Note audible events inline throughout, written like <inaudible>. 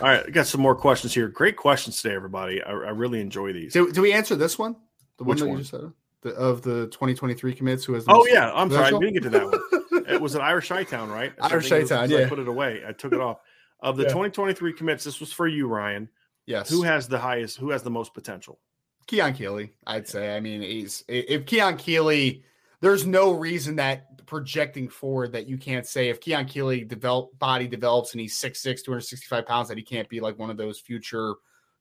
All right, I got some more questions here. Great questions today, everybody. I, I really enjoy these. Do, do we answer this one? The one Which that one? you just said the, of the 2023 commits who has the Oh most yeah, I'm sorry, I didn't get to that one. <laughs> it was an Irish Town, right? Irish I think Chi-Town, I yeah. put it away. I took it off. Of the Yeah. 2023 commits, this was for you, Ryan. yes. Who has the highest? Who has the most potential? Keon Keeley, I'd say. I mean, he's if Keon Keeley, there's no reason that projecting forward that you can't say if Keon Keeley develop body develops and he's 6'6, 265 pounds, that he can't be like one of those future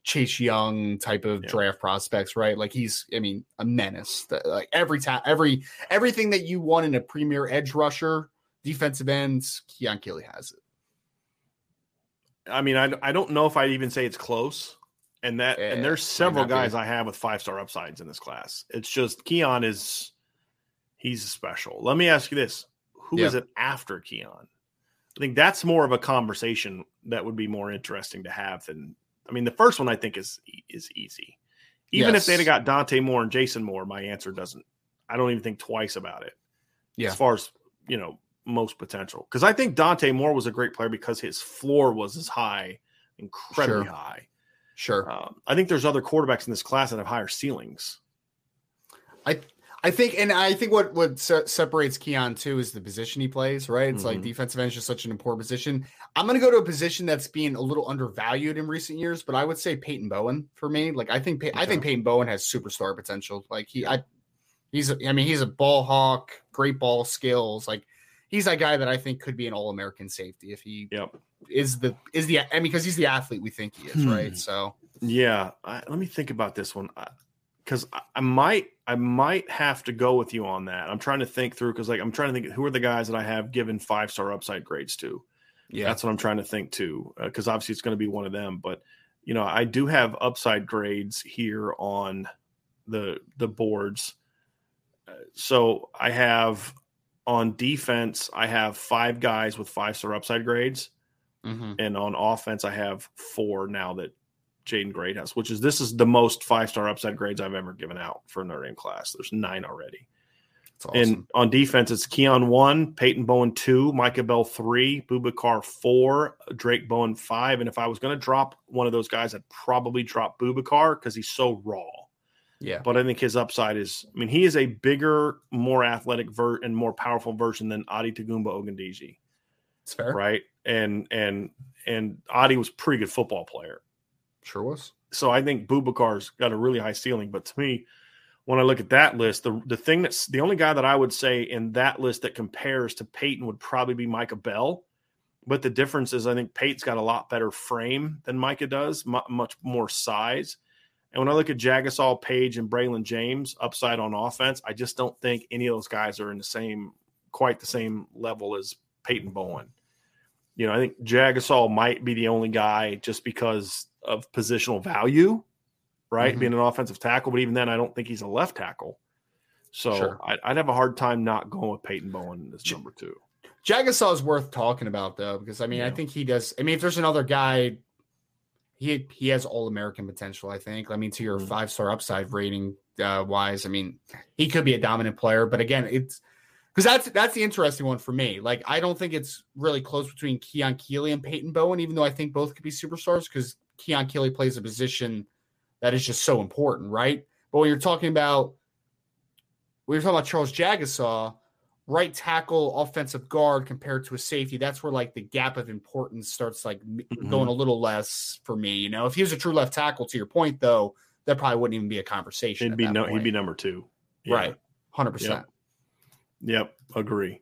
Chase Young type of Yeah. draft prospects, right? Like he's, I mean, a menace. Like every time, every everything that you want in a premier edge rusher, defensive ends, Keon Keeley has it. I mean, I, I don't know if I'd even say it's close. And that Yeah, and there's several guys I have with five star upsides in this class. It's just Keon is he's special. Let me ask you this: Who is Yeah. it after Keon? I think that's more of a conversation that would be more interesting to have than I mean, the first one I think is is easy. Even if they'd have got Dante Moore and Jason Moore, my answer doesn't. I don't even think twice about it. Yeah. As far as you know, most potential because I think Dante Moore was a great player because his floor was as high, incredibly Sure. high. Sure. Um, I think there's other quarterbacks in this class that have higher ceilings. I think, and I think what what se- separates Keon too is the position he plays. Right, it's like Mhm. defensive end is just such an important position. I'm going to go to a position that's being a little undervalued in recent years, but I would say Peyton Bowen for me. Like I think Pey- I think Peyton Bowen has superstar potential. Like he, I, he's, a, I mean, he's a ball hawk, great ball skills. Like he's that guy that I think could be an All American safety if he Yep. is the is the I mean because he's the athlete we think he is. Hmm. Right, so Yeah. I, let me think about this one because I, I might I might have to go with you on that. I'm trying to think through because like I'm trying to think who are the guys that I have given five star upside grades to. yeah, That's what I'm trying to think too because obviously it's going to be one of them. But you know I do have upside grades here on the the boards. Uh, So I have on defense I have five guys with five star upside grades. Mhm. and on offense I have four now that Jaden Great has, which is this is the most five star upside grades I've ever given out for a Notre Dame class. There's nine already. Awesome. And on defense, it's Keon one, Peyton Bowen two, Micah Bell three, Boubacar four, Drayk Bowen five. And if I was going to drop one of those guys, I'd probably drop Boubacar because he's so raw. yeah, But I think his upside is, I mean, he is a bigger, more athletic ver- and more powerful version than Adetokunbo Ogundeji it's fair. right? And and and Adi was a pretty good football player. Sure was. So I think Boubacar's got a really high ceiling. But to me, when I look at that list, the the thing that's the only guy that I would say in that list that compares to Peyton would probably be Micah Bell. But the difference is, I think Peyton's got a lot better frame than Micah does, mu- much more size. And when I look at Jagusah, Paige, and Braylon James, upside on offense, I just don't think any of those guys are in the same, quite the same level as Peyton Bowen. You know, I think Jagusah might be the only guy just because of positional value, right? Mhm. Being an offensive tackle, but even then, I don't think he's a left tackle. So Sure. I, I'd have a hard time not going with Peyton Bowen as number two. Jagusah is worth talking about though, because I mean, yeah. I think he does. I mean, if there's another guy, he he has all American potential. I think. I mean, to your mm-hmm. five star upside rating uh, wise, I mean, he could be a dominant player. But again, it's because that's that's the interesting one for me. Like, I don't think it's really close between Keon Keeley and Peyton Bowen, even though I think both could be superstars because Keon Keeley plays a position that is just so important, right? But when you're talking about when you're talking about Charles Jagusah, right tackle, offensive guard compared to a safety, that's where like the gap of importance starts like mm-hmm. going a little less for me. You know, if he was a true left tackle, to your point though, that probably wouldn't even be a conversation. He'd be no, point. he'd be number two, yeah. right? Hundred percent. Yep, agree.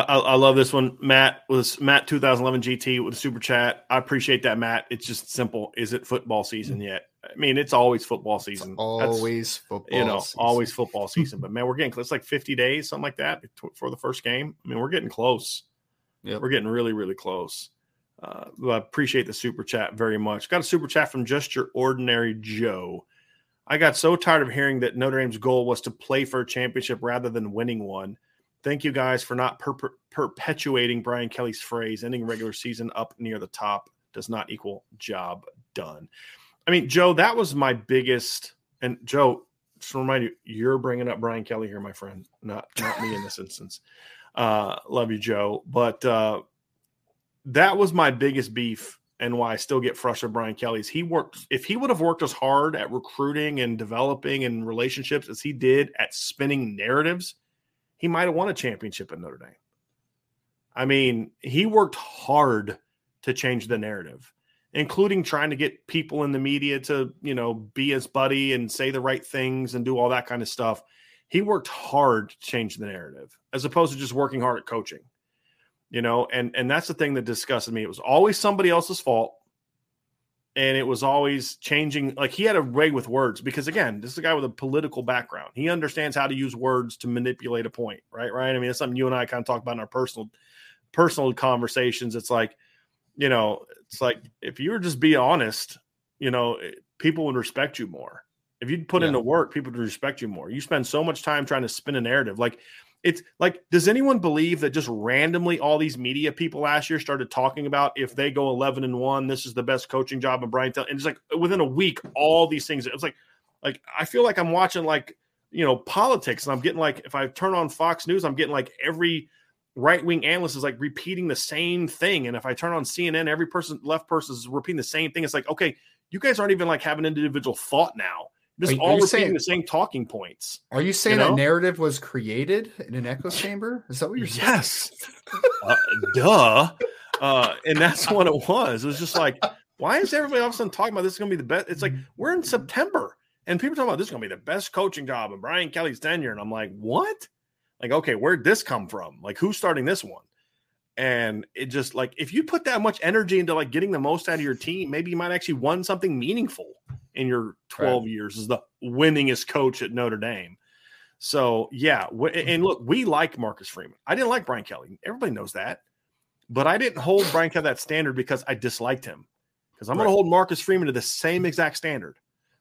I, I, love this one. Matt was Matt 2011 GT with a super chat. I appreciate that, Matt. It's just simple. Is it football season yet? I mean, it's always football season. It's always That's, football. You know, season. always <laughs> football season. but man, we're getting close. It's like 50 days, something like that, for the first game. I mean, we're getting close. Yeah, we're getting really, really close. Uh, I appreciate the super chat very much. Got a super chat from just your ordinary Joe. I got so tired of hearing that Notre Dame's goal was to play for a championship rather than winning one. Thank you guys for not per- perpetuating Brian Kelly's phrase ending regular season up near the top does not equal job done. I mean, Joe, that was my biggest. And Joe, just to remind you, you're bringing up Brian Kelly here, my friend, not not me in this instance. Uh, love you, Joe, but uh, that was my biggest beef and why I still get frustrated. Brian Kelly's he worked. If he would have worked as hard at recruiting and developing and relationships as he did at spinning narratives, he might have won a championship at Notre Dame. I mean, he worked hard to change the narrative, including trying to get people in the media to, you know, be his buddy and say the right things and do all that kind of stuff. He worked hard to change the narrative as opposed to just working hard at coaching. You know, and and that's the thing that disgusted me. It was always somebody else's fault and it was always changing. Like he had a way with words because again, this is a guy with a political background. He understands how to use words to manipulate a point, right? Right. I mean, it's something you and I kind of talk about in our personal personal conversations. It's like, you know, it's like if you were just be honest, you know, eh, people would respect you more. If you'd put yeah. into work, people would respect you more. You spend so much time trying to spin a narrative. Like it's like, does anyone believe that just randomly all these media people last year started talking about if they go 11 and 1, this is the best coaching job of Brian Kelly? And it's like within a week, all these things. It's like, like I feel like I'm watching like you know, politics. And I'm getting like, if I turn on Fox News, I'm getting like every right wing analyst is like repeating the same thing. And if I turn on CNN, every person, left person is repeating the same thing. It's like, okay, you guys aren't even like having individual thought now. Just Are you- are all repeating saying- the same talking points. Are you saying know? that narrative was created in an echo chamber? Is that what you're saying? Yes. uh, duh. Uh, and that's <laughs> what it was. It was just like, why is everybody all of a sudden talking about this is going to be the best? It's like we're in September and people talking about this is going to be the best coaching job and Brian Kelly's tenure. And I'm like, what? Like, okay, where'd this come from? Like, who's starting this one? And it just like if you put that much energy into like getting the most out of your team, maybe you might actually won something meaningful in your 12 years as the winningest coach at Notre Dame. So yeah, w- and mm-hmm. look, we like Marcus Freeman. I didn't like Brian Kelly. Everybody knows that, but I didn't hold Brian Kelly that standard because I disliked him. Because I'm going to hold Marcus Freeman to the same exact standard,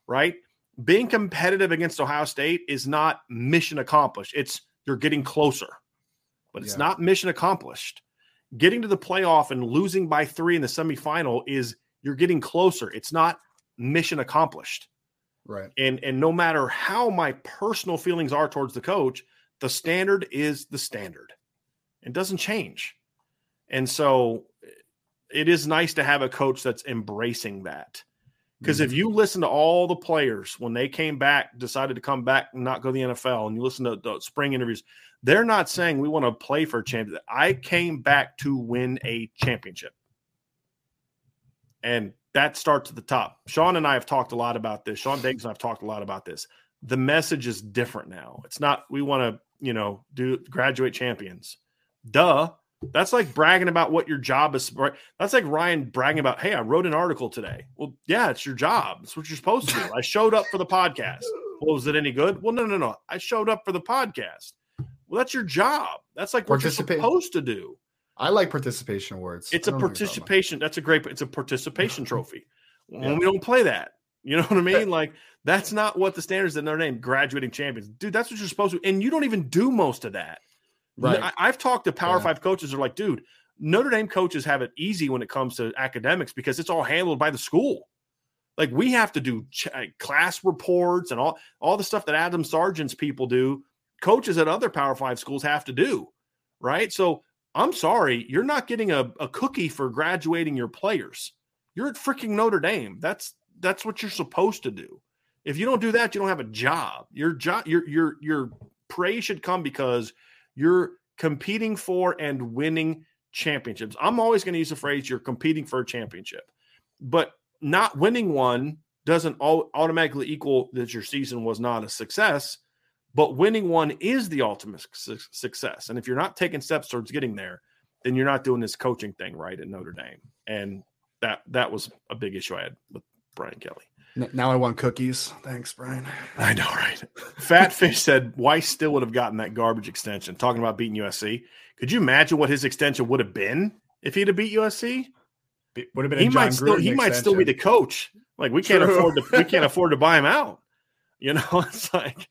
right? Being competitive against Ohio State is not mission accomplished. It's you're getting closer, but it's Yeah. not mission accomplished. Getting to the playoff and losing by three in the semifinal is you're getting closer. It's not mission accomplished Right. and and no matter how my personal feelings are towards the coach the standard is the standard it doesn't change and so it is nice to have a coach that's embracing that because if mm-hmm. you listen to all the players when they came back decided to come back and not go to the nfl and you listen to the spring interviews they're not saying we want to play for a championship i came back to win a championship and that starts at the top. Sean and I have talked a lot about this. Sean Diggs and I've talked a lot about this. The message is different now. It's not we want to, you know, do graduate champions. Duh. That's like bragging about what your job is. right? That's like Ryan bragging about, hey, I wrote an article today. Well, yeah, it's your job. It's what you're supposed to do. I showed up for the podcast. Well, was it any good? Well, no, no, no. I showed up for the podcast. Well, that's your job. That's like what you're supposed to do. I like participation awards. It's a don't know what you're talking about. participation. That's a great. It's a participation <laughs> trophy. When we don't play that, you know what I <laughs> mean? Like that's not what the standards at Notre Dame graduating champions, dude. That's what you're supposed to, and you don't even do most of that. Right. I, I've talked to Power Yeah. Five coaches. They're like, dude, Notre Dame coaches have it easy when it comes to academics because it's all handled by the school. Like we have to do ch- class reports and all all the stuff that Adam Sargent's people do. Coaches at other Power Five schools have to do, right? So I'm sorry, you're not getting a, a cookie for graduating your players. You're at freaking Notre Dame. That's that's what you're supposed to do. If you don't do that, you don't have a job. Your job, your your your praise should come because you're competing for and winning championships. I'm always going to use the phrase you're competing for a championship, but not winning one doesn't au- automatically equal that your season was not a success. But winning one is the ultimate su- success. And if you're not taking steps towards getting there, then you're not doing this coaching thing right at Notre Dame. And that that was a big issue I had with Brian Kelly. N- Now I want cookies. Thanks, Brian. I know, right? Fat Fish said Weiss still would have gotten that garbage extension. Talking about beating USC, could you imagine what his extension would have been if he'd have beat USC? Would have been He a John might still he Gruden might still be the coach. Like we can't True. afford to we can't <laughs> afford to buy him out. You know, <laughs> it's like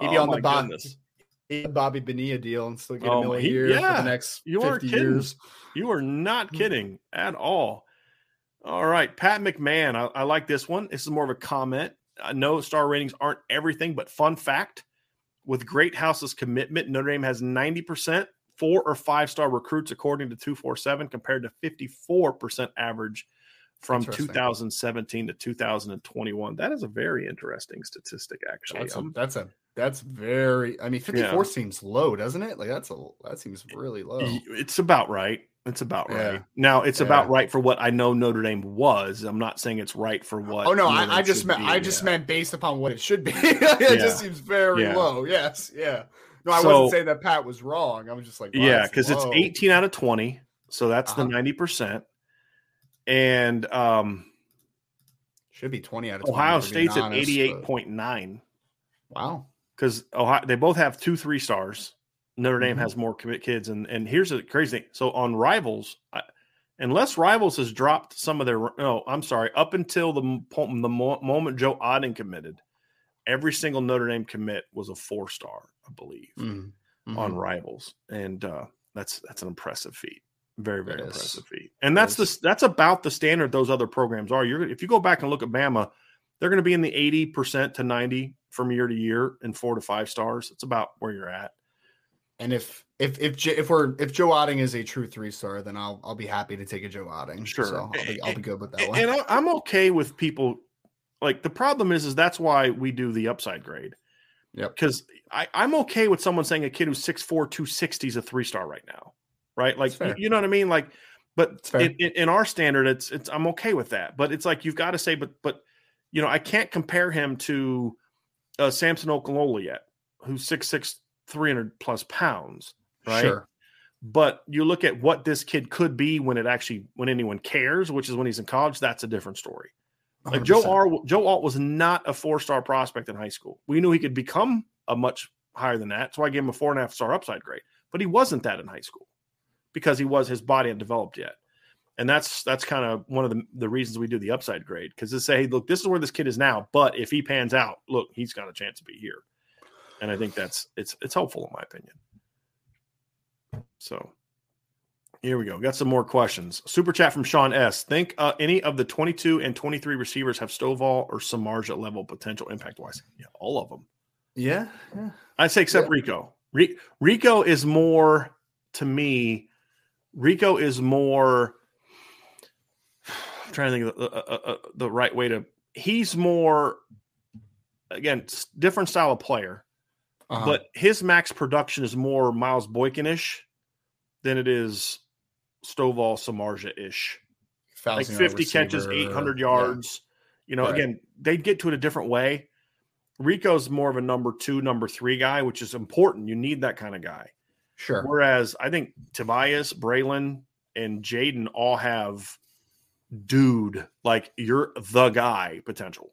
He'd be oh on the my bo- goodness. He had Bobby Bonilla deal and still get Oh, a million he- a year for the next you 50 kidding. years. You are not kidding at all. All right, Pat McMahon. I, I like this one. This is more of a comment. I know star ratings aren't everything, but fun fact with Greathouse's commitment, Notre Dame has 90% four or five star recruits, according to 247, compared to 54% average from 2017 to 2021. That is a very interesting statistic, actually. That's a, Um, that's a that's very. I mean, 54 seems low, doesn't it? Like that's a that seems really low. It's about right. It's about Yeah. right. Now it's Yeah. about right for what I know Notre Dame was. I'm not saying it's right for what. Oh no, Notre I, I just meant be. I just Yeah. meant based upon what it should be. <laughs> it Yeah. just seems very Yeah. low. Yes, yeah. No, I So- wasn't saying that Pat was wrong. I was just like, wow, yeah, because it's 18 out of 20, so that's the Uh-huh. 90 percent. And um, should be 20 out of 20. Ohio State's at 88.9 but- Wow. because Ohio they both have two three stars. Notre Dame Mhm. has more commit kids, and and here's the crazy thing. So on Rivals, I, unless Rivals has dropped some of their no, I'm sorry, up until the the moment Joe Otting committed, every single Notre Dame commit was a four star, I believe, Mhm. on Mhm. Rivals, and uh, that's that's an impressive feat. Very very It is. impressive feat, and that's the that's about the standard those other programs are. You're if you go back and look at Bama. they're going to be in the 80% to 90 from year to year and four to five stars. It's about where you're at. And if if if if we're if Joe Otting is a true three star, then I'll I'll be happy to take a Joe Otting. Sure, so I'll be, I'll be good with that one. And I'm okay with people. Like the problem is, is that's why we do the upside grade. Yep. Because I'm okay with someone saying a kid who's 6'4", 260 is a three star right now, right? Like you, you know what I mean? Like, but in, in, our standard, it's it's I'm okay with that. But it's like you've got to say, but but you know, I can't compare him to uh, Samson Okunlola yet, who's 6'6", 300 plus pounds, right? Sure. But you look at what this kid could be when it actually when anyone cares, which is when he's in college. That's a different story. Like 100%. Joe R, Joe Alt was not a four star prospect in high school. We knew he could become a much higher than that. So I gave him a four and a half star upside grade. But he wasn't that in high school because he was his body hadn't developed yet. And that's that's kind of one of the, the reasons we do the upside grade because to say, hey, look, this is where this kid is now, but if he pans out, look, he's got a chance to be here. And I think that's it's it's helpful in my opinion. So here we go. Got some more questions. Super chat from Sean S. Think uh, any of the 22 and 23 receivers have Stovall or Samardzija level potential impact wise? Yeah, all of them. Yeah. yeah. I'd say except yeah. Rico. Rico is more to me. Rico is more. I'm trying to think of the, uh, uh, uh, the right way to. He's more, again, different style of player, uh-huh. but his max production is more Miles Boykinish than it is Stovall Samardzija ish. Like 50 catches, 800 yards. Yeah. You know, right. again, they'd get to it a different way. Rico's more of a number two, number three guy, which is important. You need that kind of guy. Sure. Whereas I think Tobias, Braylon, and Jaden all have dude, like you're the guy potential.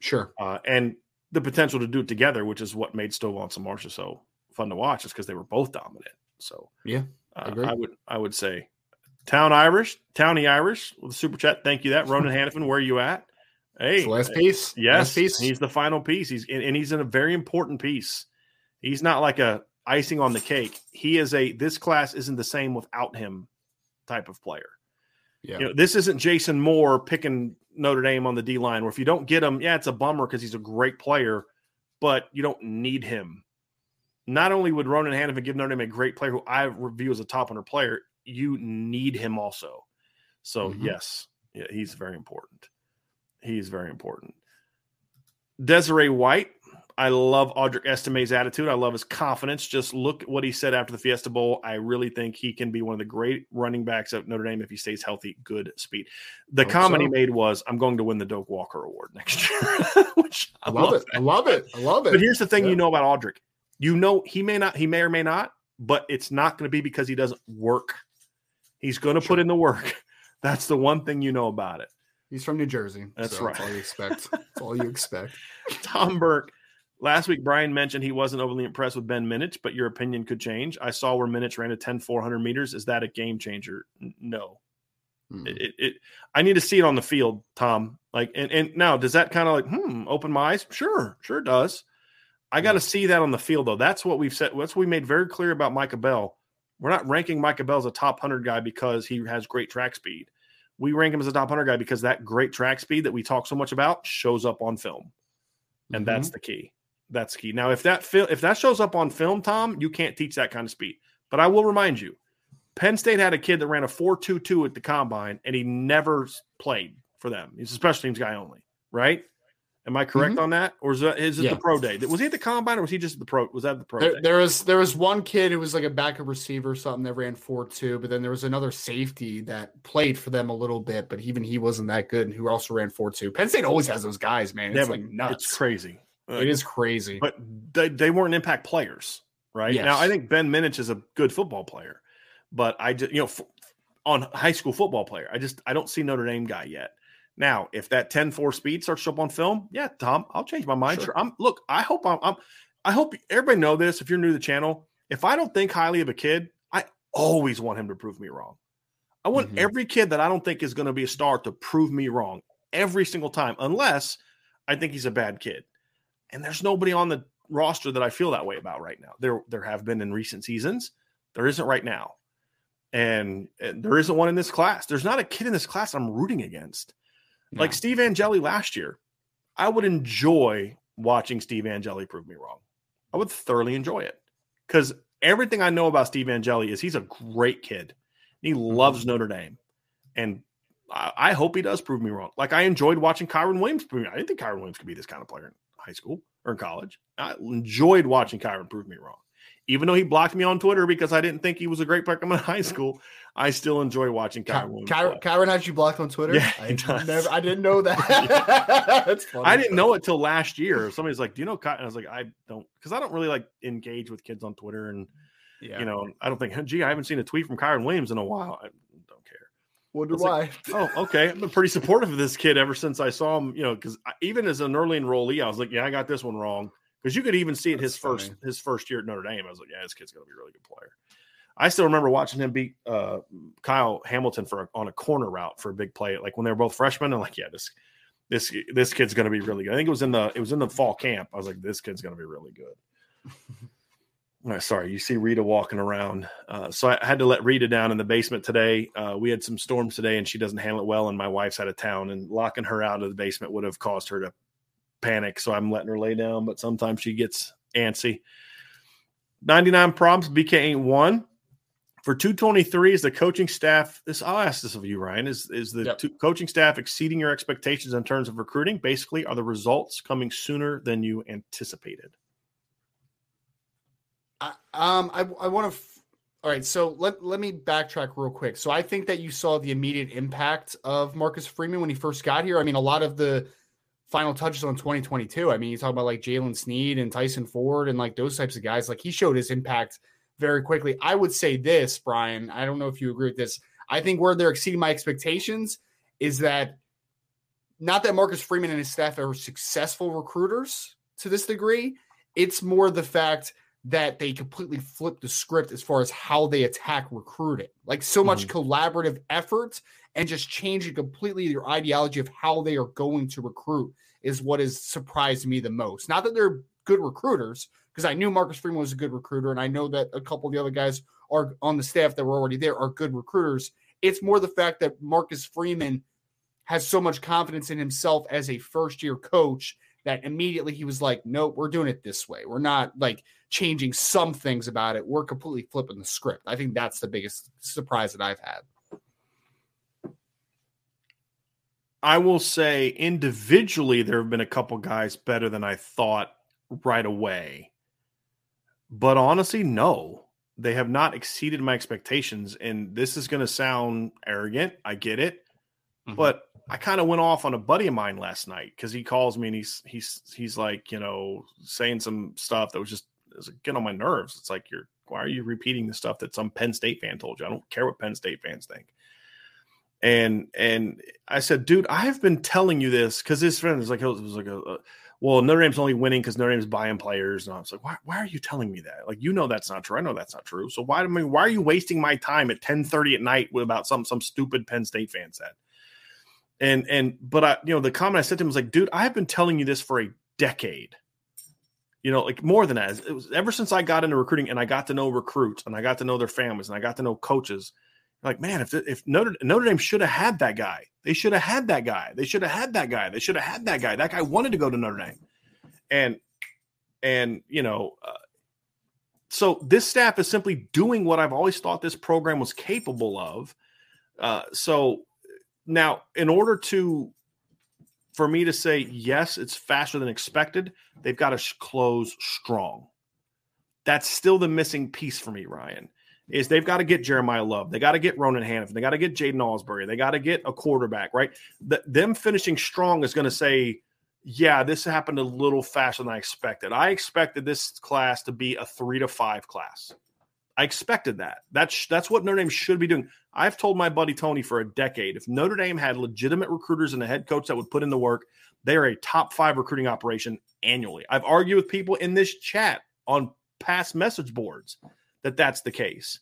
Sure. Uh, and the potential to do it together, which is what made Stovall and Samardzija so fun to watch, is because they were both dominant. So yeah, uh, I would I would say Town Irish, Towny Irish with a super chat. Thank you. That Ronan <laughs> Hannafin, where are you at? Hey, last piece. Yes, last piece. He's the final piece. He's and he's in a very important piece. He's not like a icing on the cake. He is a this class isn't the same without him type of player. Yeah. You know, this isn't Jason Moore picking Notre Dame on the D line where if you don't get him, yeah, it's a bummer because he's a great player, but you don't need him. Not only would Ronan Hannafin give Notre Dame a great player who I review as a top 100 player, you need him also. So, mm-hmm. yes, yeah, he's very important. He's very important. Desiree White. I love Audric Estime's attitude. I love his confidence. Just look at what he said after the Fiesta Bowl. I really think he can be one of the great running backs at Notre Dame if he stays healthy. Good speed. The comment so. he made was, "I'm going to win the Doak Walker Award <laughs> next year," <laughs> which I, I love, it. That. I love it. I love it. But here's the thing: yeah. you know about Audric. You know he may not. He may or may not. But it's not going to be because he doesn't work. He's going to sure. put in the work. <laughs> That's the one thing you know about it. He's from New Jersey. That's so right. That's all you expect. That's all you expect. Tom Burke. Last week, Brian mentioned he wasn't overly impressed with Ben Minich, but your opinion could change. I saw where Minich ran a 10 400 meters. Is that a game changer? No. Hmm. It, it, it, I need to see it on the field, Tom. Like, and, and now does that kind of like, hmm, open my eyes? Sure, sure does. I got to see that on the field, though. That's what we've said. That's what we made very clear about Micah Bell. We're not ranking Micah Bell as a top 100 guy because he has great track speed we rank him as a top 100 guy because that great track speed that we talk so much about shows up on film. And mm-hmm. that's the key. That's key. Now, if that fil- if that shows up on film, Tom, you can't teach that kind of speed. But I will remind you, Penn State had a kid that ran a 4.22 at the combine, and he never played for them. He's a special teams guy only, right? Am I correct mm-hmm. on that, or is, that, is it yeah. the pro day? Was he at the combine, or was he just the pro? Was that the pro? There, day? there was there was one kid who was like a backup receiver or something that ran four two, but then there was another safety that played for them a little bit, but even he wasn't that good, and who also ran four two. Penn State always has those guys, man. It's yeah, like nuts. It's crazy. It is crazy. But they, they weren't impact players, right? Yes. Now I think Ben Minich is a good football player, but I just you know f- on high school football player, I just I don't see Notre Dame guy yet. Now, if that 10-4 speed starts to show up on film, yeah, Tom, I'll change my mind. Sure. sure. I'm look, I hope I'm, I'm I hope everybody know this. If you're new to the channel, if I don't think highly of a kid, I always want him to prove me wrong. I want mm-hmm. every kid that I don't think is going to be a star to prove me wrong every single time, unless I think he's a bad kid. And there's nobody on the roster that I feel that way about right now. There, there have been in recent seasons. There isn't right now, and, and there isn't one in this class. There's not a kid in this class I'm rooting against. No. Like Steve Angeli last year. I would enjoy watching Steve Angeli prove me wrong. I would thoroughly enjoy it because everything I know about Steve Angeli is he's a great kid. He loves mm-hmm. Notre Dame, and I, I, hope he does prove me wrong. Like I enjoyed watching Kyren Williams prove me. I didn't think Kyren Williams could be this kind of player high school or in college. I enjoyed watching Kyren prove me wrong even though he blocked me on Twitter because I didn't think he was a great player coming in high school, I still enjoy watching. Kyren, Kyren had you blocked on Twitter. Yeah, I, never, I didn't know that. <laughs> <laughs> That's funny. I didn't know it till last year. Somebody's like, "Do you know?" Kyren? I was like, "I don't," because I don't really like engage with kids on Twitter, and yeah. you know, I don't think, <laughs> "Gee, I haven't seen a tweet from Kyren Williams in a while." I don't care. Wonder why? Like, oh, okay. I've been pretty supportive of this kid ever since I saw him. You know, because even as an early enrollee, I was like, "Yeah, I got this one wrong." because you could even see it That's his funny. first his first year at Notre Dame. I was like, yeah, this kid's gonna be a really good player. I still remember watching him beat uh, Kyle Hamilton for on a corner route for a big play, like when they were both freshmen. I'm like, yeah, this this this kid's gonna be really good. I think it was in the it was in the fall camp. I was like, this kid's gonna be really good. <laughs> sorry, you see Rita walking around. Uh, so I had to let Rita down in the basement today. Uh, we had some storms today, and she doesn't handle it well. And my wife's out of town, and locking her out of the basement would have caused her to panic, so I'm letting her lay down. But sometimes she gets antsy. 99 prompts, BK ain't one. For 223, is the coaching staff? This I'll ask this of you, Ryan. Is is the yep. coaching staff exceeding your expectations in terms of recruiting? Basically, are the results coming sooner than you anticipated? I, um, I, I want to. F- all right, so let let me backtrack real quick. So I think that you saw the immediate impact of Marcus Freeman when he first got here. I mean, a lot of the final touches on 2022. I mean, you talk about like Jaylen Sneed and Tyson Ford and like those types of guys. Like he showed his impact very quickly. I would say this, Brian. I don't know if you agree with this. I think where they're exceeding my expectations is that not that Marcus Freeman and his staff are successful recruiters to this degree. It's more the fact that they completely flip the script as far as how they attack recruiting. Like so much mm-hmm. collaborative effort and just changing completely your ideology of how they are going to recruit is what has surprised me the most. Not that they're good recruiters, because I knew Marcus Freeman was a good recruiter, and I know that a couple of the other guys are on the staff that were already there are good recruiters. It's more the fact that Marcus Freeman has so much confidence in himself as a first year coach that immediately he was like, nope, we're doing it this way. We're not like changing some things about it. We're completely flipping the script. I think that's the biggest surprise that I've had. I will say individually, there have been a couple guys better than I thought right away. But honestly, no, they have not exceeded my expectations. And this is going to sound arrogant. I get it. Mm-hmm. But I kind of went off on a buddy of mine last night because he calls me and he's he's he's like, you know, saying some stuff that was just was getting on my nerves. It's like you're why are you repeating the stuff that some Penn State fan told you? I don't care what Penn State fans think and and I said, dude, I have been telling you this because his friend was like, it was, like a, a, well, Notre Dame's only winning because Notre Dame's buying players, and I was like, why, why are you telling me that? Like, you know that's not true. I know that's not true. So why I mean, why are you wasting my time at ten thirty at night about some some stupid Penn State fan said? And and but I you know the comment I said to him was like, dude, I have been telling you this for a decade. You know, like more than that. It was ever since I got into recruiting and I got to know recruits and I got to know their families and I got to know coaches like, man, if if Notre, Notre Dame should have had that guy, they should have had that guy. They should have had that guy. They should have had that guy. That guy wanted to go to Notre Dame, and and you know, uh, so this staff is simply doing what I've always thought this program was capable of. Uh, so now, in order to for me to say yes, it's faster than expected, they've got to sh- close strong. That's still the missing piece for me, Ryan is they've got to get Jeremiah Love. They got to get Ronan Hannafin. They got to get Jaden Ausberry. They got to get a quarterback, right? The, them finishing strong is going to say, yeah, this happened a little faster than I expected. I expected this class to be a three to five class. I expected that. That's that's what Notre Dame should be doing. I've told my buddy Tony for a decade if Notre Dame had legitimate recruiters and a head coach that would put in the work, they are a top five recruiting operation annually. I've argued with people in this chat on past message boards that that's the case.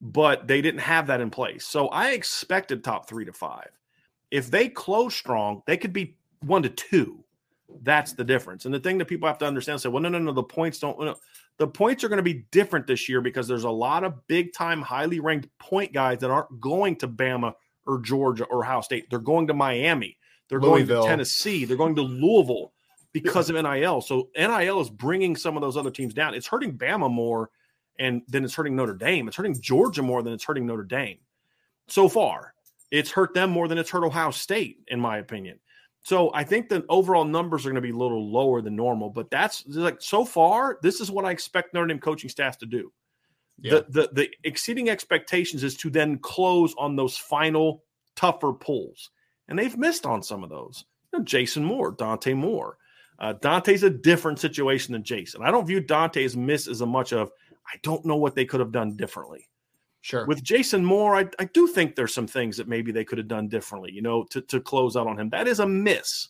But they didn't have that in place. So I expected top three to five. If they close strong, they could be one to two. That's the difference. And the thing that people have to understand say, well, no, no, no, the points don't. No. The points are going to be different this year because there's a lot of big time, highly ranked point guys that aren't going to Bama or Georgia or Ohio State. They're going to Miami. They're going to Tennessee. They're going to Louisville because of NIL. So NIL is bringing some of those other teams down. It's hurting Bama more and then it's hurting Notre Dame. It's hurting Georgia more than it's hurting Notre Dame. So far, it's hurt them more than it's hurt Ohio State, in my opinion. So I think the overall numbers are going to be a little lower than normal, but that's like so far, this is what I expect Notre Dame coaching staff to do. Yeah. The, the the exceeding expectations is to then close on those final tougher pulls. And they've missed on some of those. You know, Jason Moore, Dante Moore. Uh, Dante's a different situation than Jason. I don't view Dante's miss as a much of I don't know what they could have done differently. Sure. With Jason Moore, I, I do think there's some things that maybe they could have done differently, you know, to, to close out on him. That is a miss.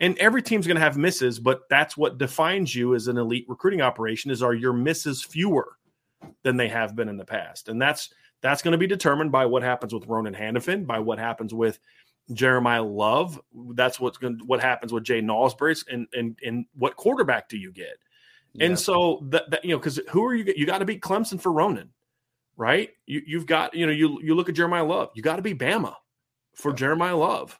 And every team's going to have misses, but that's what defines you as an elite recruiting operation is are your misses fewer than they have been in the past. And that's that's going to be determined by what happens with Ronan Hannafin, by what happens with Jeremiah Love. That's what's going to, what happens with Jay Ausberry and, and and what quarterback do you get? Yeah. And so that, that you know, because who are you? You got to beat Clemson for Ronan, right? You you've got you know you you look at Jeremiah Love. You got to be Bama for Jeremiah Love.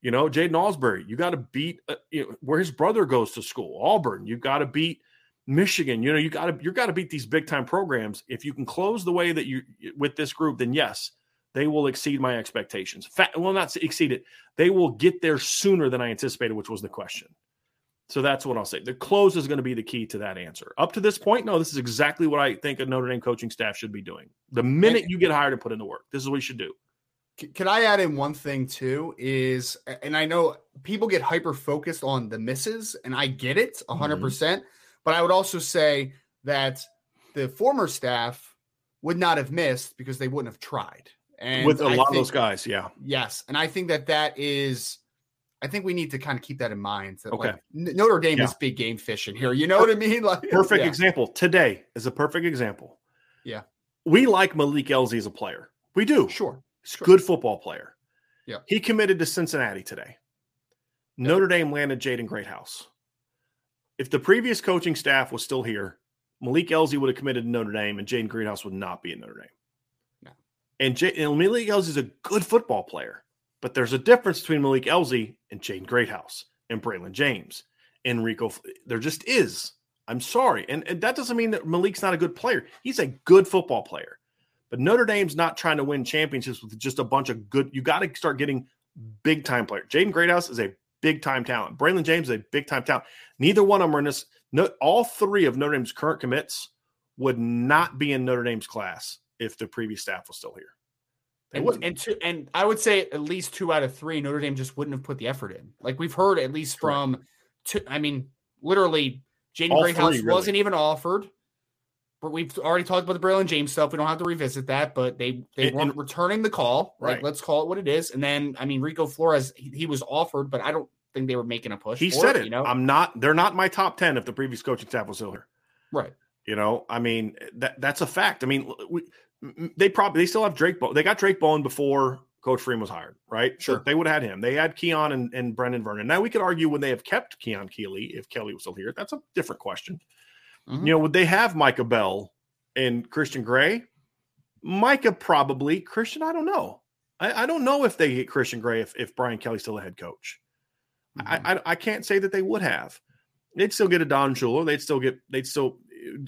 You know, Jaden Ausberry. You got to beat uh, you know where his brother goes to school, Auburn. You got to beat Michigan. You know, you got to you got to beat these big time programs. If you can close the way that you with this group, then yes, they will exceed my expectations. Well, not exceed it. They will get there sooner than I anticipated, which was the question. So that's what I'll say. The close is going to be the key to that answer. Up to this point, no, this is exactly what I think a Notre Dame coaching staff should be doing. The minute you get hired and put in the work, this is what you should do. Can I add in one thing too? Is and I know people get hyper focused on the misses, and I get it a 100 Mhm. percent. But I would also say that the former staff would not have missed because they wouldn't have tried. And With a I lot of those guys, yeah. Yes, and I think that that is. I think we need to kind of keep that in mind. That Okay. like, Notre Dame Yeah. is big game fishing here. You know what I mean? <laughs> Like Perfect yeah. example. Today is a perfect example. Yeah. We like Malik Elzy as a player. We do. Sure. He's Sure. good football player. Yeah. He committed to Cincinnati today. Notre Dame landed Jaden Greathouse. If the previous coaching staff was still here, Malik Elzy would have committed to Notre Dame and Jaden Greathouse would not be at Notre Dame. No. And, J- and Malik Elzy is a good football player, but there's a difference between Malik Elzy and Jaden Greathouse and Braylon James, Enrico. There just is. I'm sorry. And, and that doesn't mean that Malik's not a good player. He's a good football player. But Notre Dame's not trying to win championships with just a bunch of good. You got to start getting big time players. Jaden Greathouse is a big time talent. Braylon James is a big time talent. Neither one of them are in this. No, all three of Notre Dame's current commits would not be in Notre Dame's class if the previous staff was still here. They And, and two, and I would say at least two out of three Notre Dame just wouldn't have put the effort in. Like we've heard at least from two. I mean, literally, Jaden Greathouse really. wasn't even offered. But we've already talked about the Braylon James stuff. We don't have to revisit that. But they they And- weren't returning the call. Like Right. let's call it what it is. And then I mean, Rico Flores, he, he was offered, but I don't think they were making a push. he for said it. You know, I'm not. They're not my top ten if the previous coaching staff was still here. right. You know, I mean that that's a fact. I mean, we, they probably they still have Drayk. They got Drayk Bowen before Coach Freeman was hired, right? Sure. they would have had him. They had Keon and, and Brenan Vernon. Now we could argue when they have kept Keon Keeley if Kelly was still here. That's a different question. Mhm. You know, would they have Micah Bell and Christian Gray? Micah probably. Christian, I don't know. I, I don't know if they get Christian Gray if, if Brian Kelly's still a head coach. Mhm. I, I I can't say that they would have. They'd still get a Don Schuler. They'd still get. They'd still.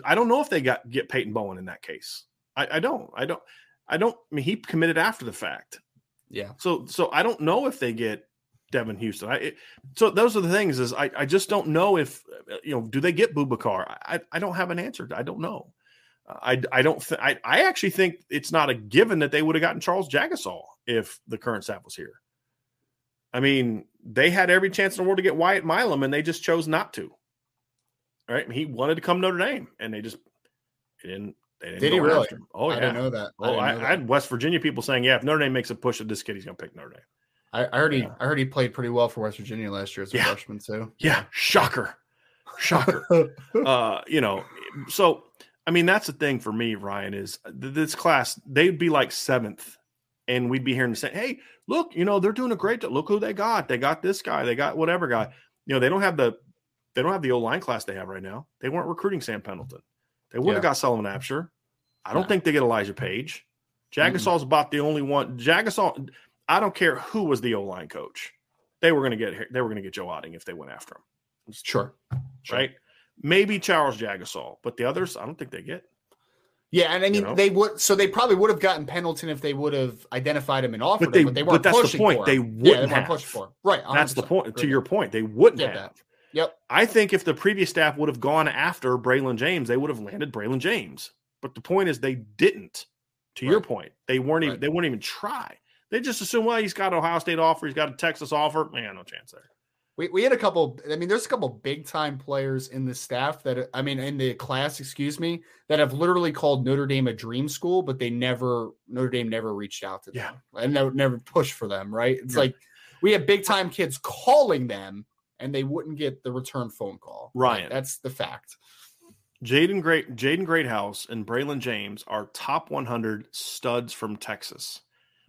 I don't know if they got get Peyton Bowen in that case. I, I don't. I don't. I don't. I mean, he committed after the fact. yeah. So so I don't know if they get Devin Houston. I it, so those are the things. Is I I just don't know if uh, you know. Do they get Boubacar? I I don't have an answer. I don't know. I I don't. Th- I I actually think it's not a given that they would have gotten Charles Jagusah if the current staff was here. I mean, they had every chance in the world to get Wyatt Milum, and they just chose not to. All right, he wanted to come Notre Dame, and they just they didn't. They didn't Did he really? after. Oh I didn't know that. Oh, didn't I, know I had West Virginia people saying, "Yeah, if Notre Dame makes a push at this kid, he's going to pick Notre Dame." I, I heard he Yeah. I heard he played pretty well for West Virginia last year as a Yeah. freshman too. Yeah, shocker, shocker. <laughs> uh, you know, so I mean, that's the thing for me, Ryan, is th- this class they'd be like seventh, and we'd be hearing the say, "Hey, look, you know, they're doing a great. job. Look who they got. They got this guy. They got whatever guy. You know, they don't have the they don't have the old line class they have right now. They weren't recruiting Sam Pendleton. They would have Yeah. got Sullivan Absher. I don't No. think they get Elijah Paige. Jagusah's about the only one. Jagasol. I don't care who was the O line coach. they were going to get they were going to get Joe Otting if they went after him. Sure. sure. Right? Maybe Charles Jagusah, but the others, I don't think they get. Yeah, and I mean You know? they would so they probably would have gotten Pendleton if they would have identified him and offered But they- him, but they weren't but that's the pushing point. for They wouldn't yeah, they have. pushing for him. Right. That's the 100%. point. To your point, they wouldn't Get have. that. Yep. I think if the previous staff would have gone after Braylon James, they would have landed Braylon James. But the point is, they didn't. To your point, they weren't even. They wouldn't even try. They just assume, well, he's got an Ohio State offer, he's got a Texas offer. Man, no chance there. We, we had a couple. I mean, there's a couple big time players in the staff that I mean, in the class, excuse me, that have literally called Notre Dame a dream school, but they never Notre Dame never reached out to them and never, never pushed for them. Right? It's Yeah. like we have big time kids calling them, and they wouldn't get the return phone call. Ryan. that's the fact. Jaden Great, Jaden Greathouse, and Braylon James are top 100 studs from Texas.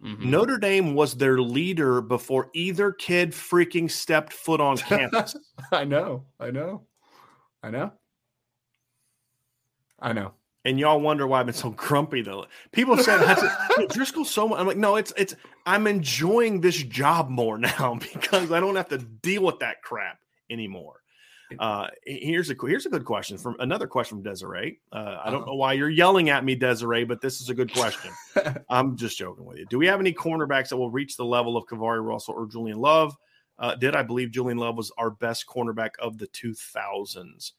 Mhm. Notre Dame was their leader before either kid freaking stepped foot on <laughs> campus. I know. I know. I know. I know. And y'all wonder why I've been so grumpy though. People said <laughs> "Hey, Driscoll so much. I'm like, no, it's it's I'm enjoying this job more <laughs> now because I don't have to deal with that crap anymore. Uh, here's a here's a good question from another question from Desiree. Uh, I don't know why you're yelling at me, Desiree, but this is a good question. <laughs> I'm just joking with you. Do we have any cornerbacks that will reach the level of KeiVarae Russell or Julian Love? Uh, did I believe Julian Love was our best cornerback of the 2000s?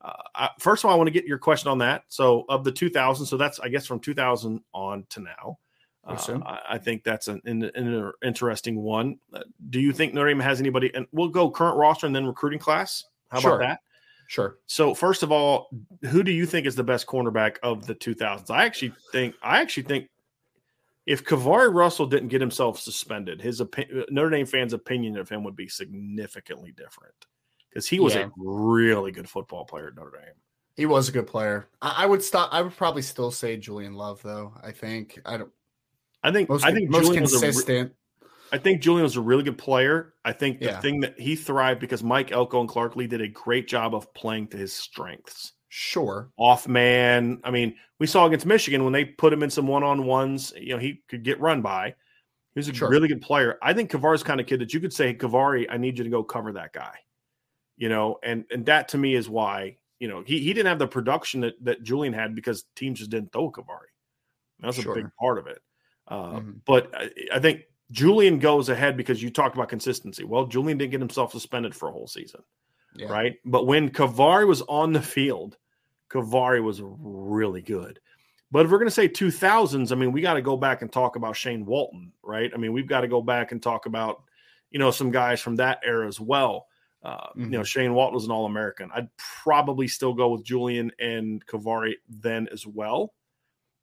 Uh, I, first of all, I want to get your question on that. So, of the 2000, so that's I guess from 2000 on to now. I Uh. I, think that's an, an, an interesting one. Uh, do you think Notre Dame has anybody? And we'll go current roster and then recruiting class. How Sure. about that? Sure. So, first of all, who do you think is the best cornerback of the 2000s? I actually think I actually think if KeiVarae Russell didn't get himself suspended, his opi- Notre Dame fans' opinion of him would be significantly different because he was Yeah. a really good football player at Notre Dame. He was a good player. I, I would stop. I would probably still say Julian Love, though. I think I don't. I think Most, I think most Julian was a re- consistent. I think Julian was a really good player. I think the Yeah. thing that he thrived because Mike Elko and Clark Lea did a great job of playing to his strengths. sure. Off man. I mean, we saw against Michigan when they put him in some one on ones, you know, he could get run by. He was a Sure. really good player. I think KeiVarae's kind of kid that you could say, KeiVarae, I need you to go cover that guy. You know, and and that to me is why, you know, he, he didn't have the production that, that Julian had because teams just didn't throw KeiVarae. That's Sure. a big part of it. Uh, Mhm. But I, I think Julian goes ahead because you talked about consistency. Well, Julian didn't get himself suspended for a whole season, Yeah. right? But when KeiVarae was on the field, KeiVarae was really good. But if we're going to say 2000s, I mean, we got to go back and talk about Shane Walton, right? I mean, we've got to go back and talk about, you know, some guys from that era as well. Uh, You know, Shane Walton was an All American. I'd probably still go with Julian and KeiVarae then as well,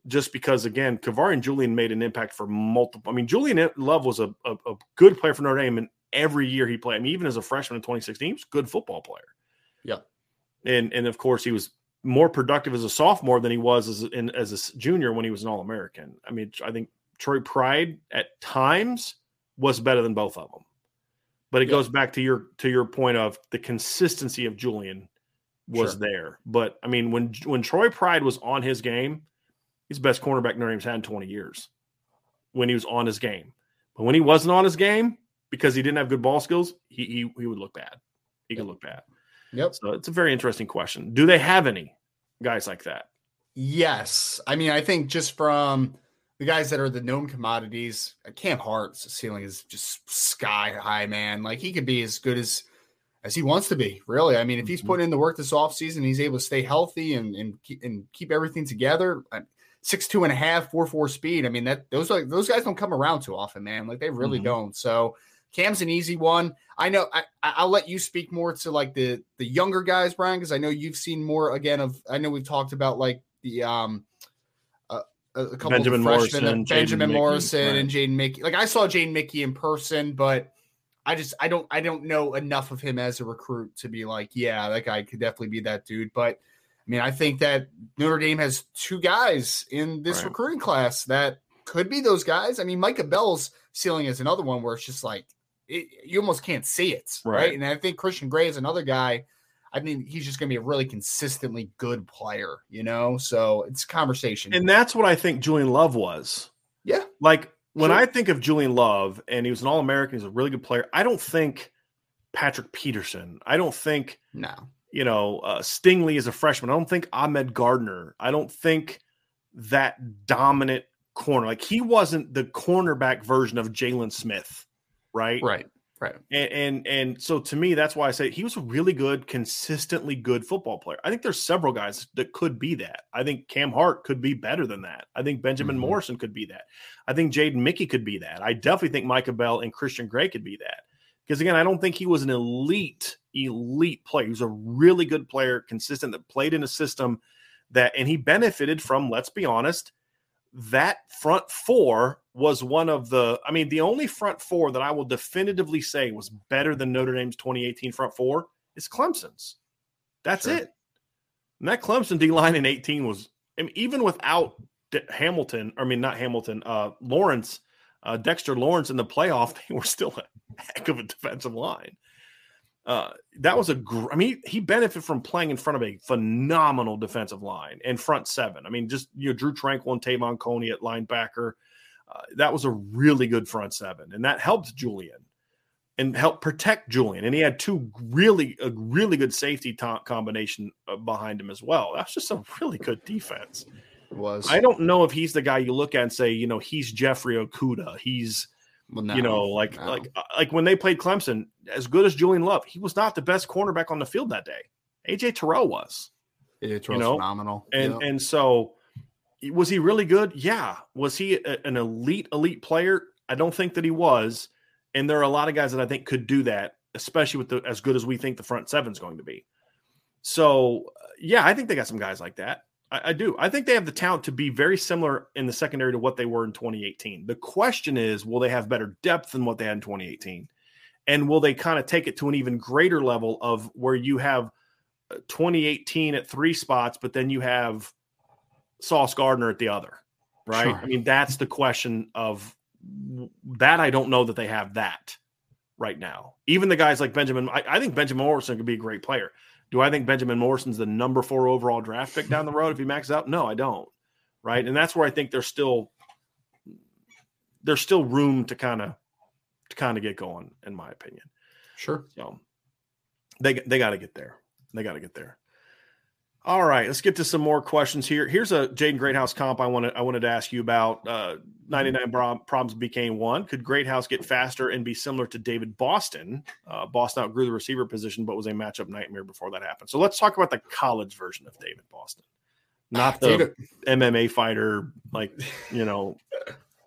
just because, again, KeiVarae and Julian made an impact for multiple. I mean, Julian Love was a, a, a good player for Notre Dame, and every year he played. I mean, even as a freshman in 2016, he was a good football player. Yeah. And and of course, he was more productive as a sophomore than he was as in, as a junior when he was an All American. I mean, I think Troy Pride at times was better than both of them. But it Yeah. goes back to your to your point of the consistency of Julian was Sure. there. But I mean, when when Troy Pride was on his game, he's the best cornerback Notre Dame's had in 20 years. When he was on his game, but when he wasn't on his game because he didn't have good ball skills, he he, he would look bad. He could look bad. Yep. So it's a very interesting question. Do they have any guys like that? Yes. I mean, I think just from the guys that are the known commodities, uh, Cam Hart's ceiling is just sky high, man. Like he could be as good as as he wants to be, really. I mean, if he's Mhm. putting in the work this offseason, he's able to stay healthy and and keep, and keep everything together. uh, Six two and a half, four four speed. I mean, that those are those guys don't come around too often, man. Like they really Mhm. don't. So Cam's an easy one. I know. I, I'll let you speak more to like the the younger guys, Brian, because I know you've seen more again of. I know we've talked about like the um a, couple Benjamin of freshmen, Morrison, Benjamin Mickey, Morrison, right. and Jaden Mickey. Like I saw Jaden Mickey in person, but I just I don't I don't know enough of him as a recruit to be like, yeah, that guy could definitely be that dude. But I mean, I think that Notre Dame has two guys in this Right. recruiting class that could be those guys. I mean, Micah Bell's ceiling is another one where it's just like it, you almost can't see it, right. Right. And I think Christian Gray is another guy. I think he's just going to be a really consistently good player, you know. So it's conversation. And that's what I think Julian Love was. yeah, Like when sure. I think of Julian Love and he was an All American, he's a really good player. I don't think Patrick Peterson. I don't think no. You know, uh, Stingley is a freshman. I don't think Ahmad Gardner. I don't think that dominant corner. Like he wasn't the cornerback version of Jaylon Smith, right? Right. Right. And, and and so to me, that's why I say he was a really good, consistently good football player. I think there's several guys that could be that. I think Cam Hart could be better than that. I think Benjamin mm-hmm. Morrison could be that. I think Jaden Mickey could be that. I definitely think Micah Bell and Christian Gray could be that. Because again, I don't think he was an elite, elite player. He was a really good player, consistent that played in a system that, and he benefited from, let's be honest, that front four was one of the, I mean, the only front four that I will definitively say was better than Notre Dame's 2018 front four is Clemson's. That's sure. it. And that Clemson D line in 18 was, I mean, even without Hamilton, I mean, not Hamilton, uh, Lawrence, uh, Dexter Lawrence in the playoff, <laughs> they were still a heck of a defensive line. Uh, that was a, gr- I mean, he benefited from playing in front of a phenomenal defensive line and front seven. I mean, just you know, Drue Tranquill and Te'von Coney at linebacker. Uh, that was a really good front seven, and that helped Julian and helped protect Julian. And he had two really, a really good safety t- combination uh, behind him as well. That's just a really good defense. It was. I don't know if he's the guy you look at and say, you know, he's Jeffrey Okudah. He's well, no, you know, like no. like uh, like when they played Clemson, as good as Julian Love, he was not the best cornerback on the field that day. AJ Terrell was. AJ Terrell's you know? phenomenal. And yep. and so was he really good? Yeah. Was he a, an elite elite player? I don't think that he was. And there are a lot of guys that I think could do that, especially with the as good as we think the front seven is going to be. So yeah, I think they got some guys like that. I, I, do. I think they have the talent to be very similar in the secondary to what they were in 2018. The question is, will they have better depth than what they had in 2018? And will they kind of take it to an even greater level of where you have uh, 2018 at three spots, but then you have Sauce Gardner at the other, right? Sure. I mean, that's the question of that. I don't know that they have that right now. Even the guys like Benjamin, I, I think Benjamin Morrison could be a great player. Do I think Benjamin Morrison's the number four overall draft pick down the road if he maxes out? No, I don't. Right. And that's where I think there's still there's still room to kind of to kind of get going, in my opinion. Sure. So they they got to get there. They got to get there. All right, let's get to some more questions here. Here's a Jaden Greathouse comp I wanted I wanted to ask you about. Uh, 99 problems became one. Could Greathouse get faster and be similar to David Boston? Uh, Boston outgrew the receiver position, but was a matchup nightmare before that happened. So let's talk about the college version of David Boston, not the David. MMA fighter, like you know,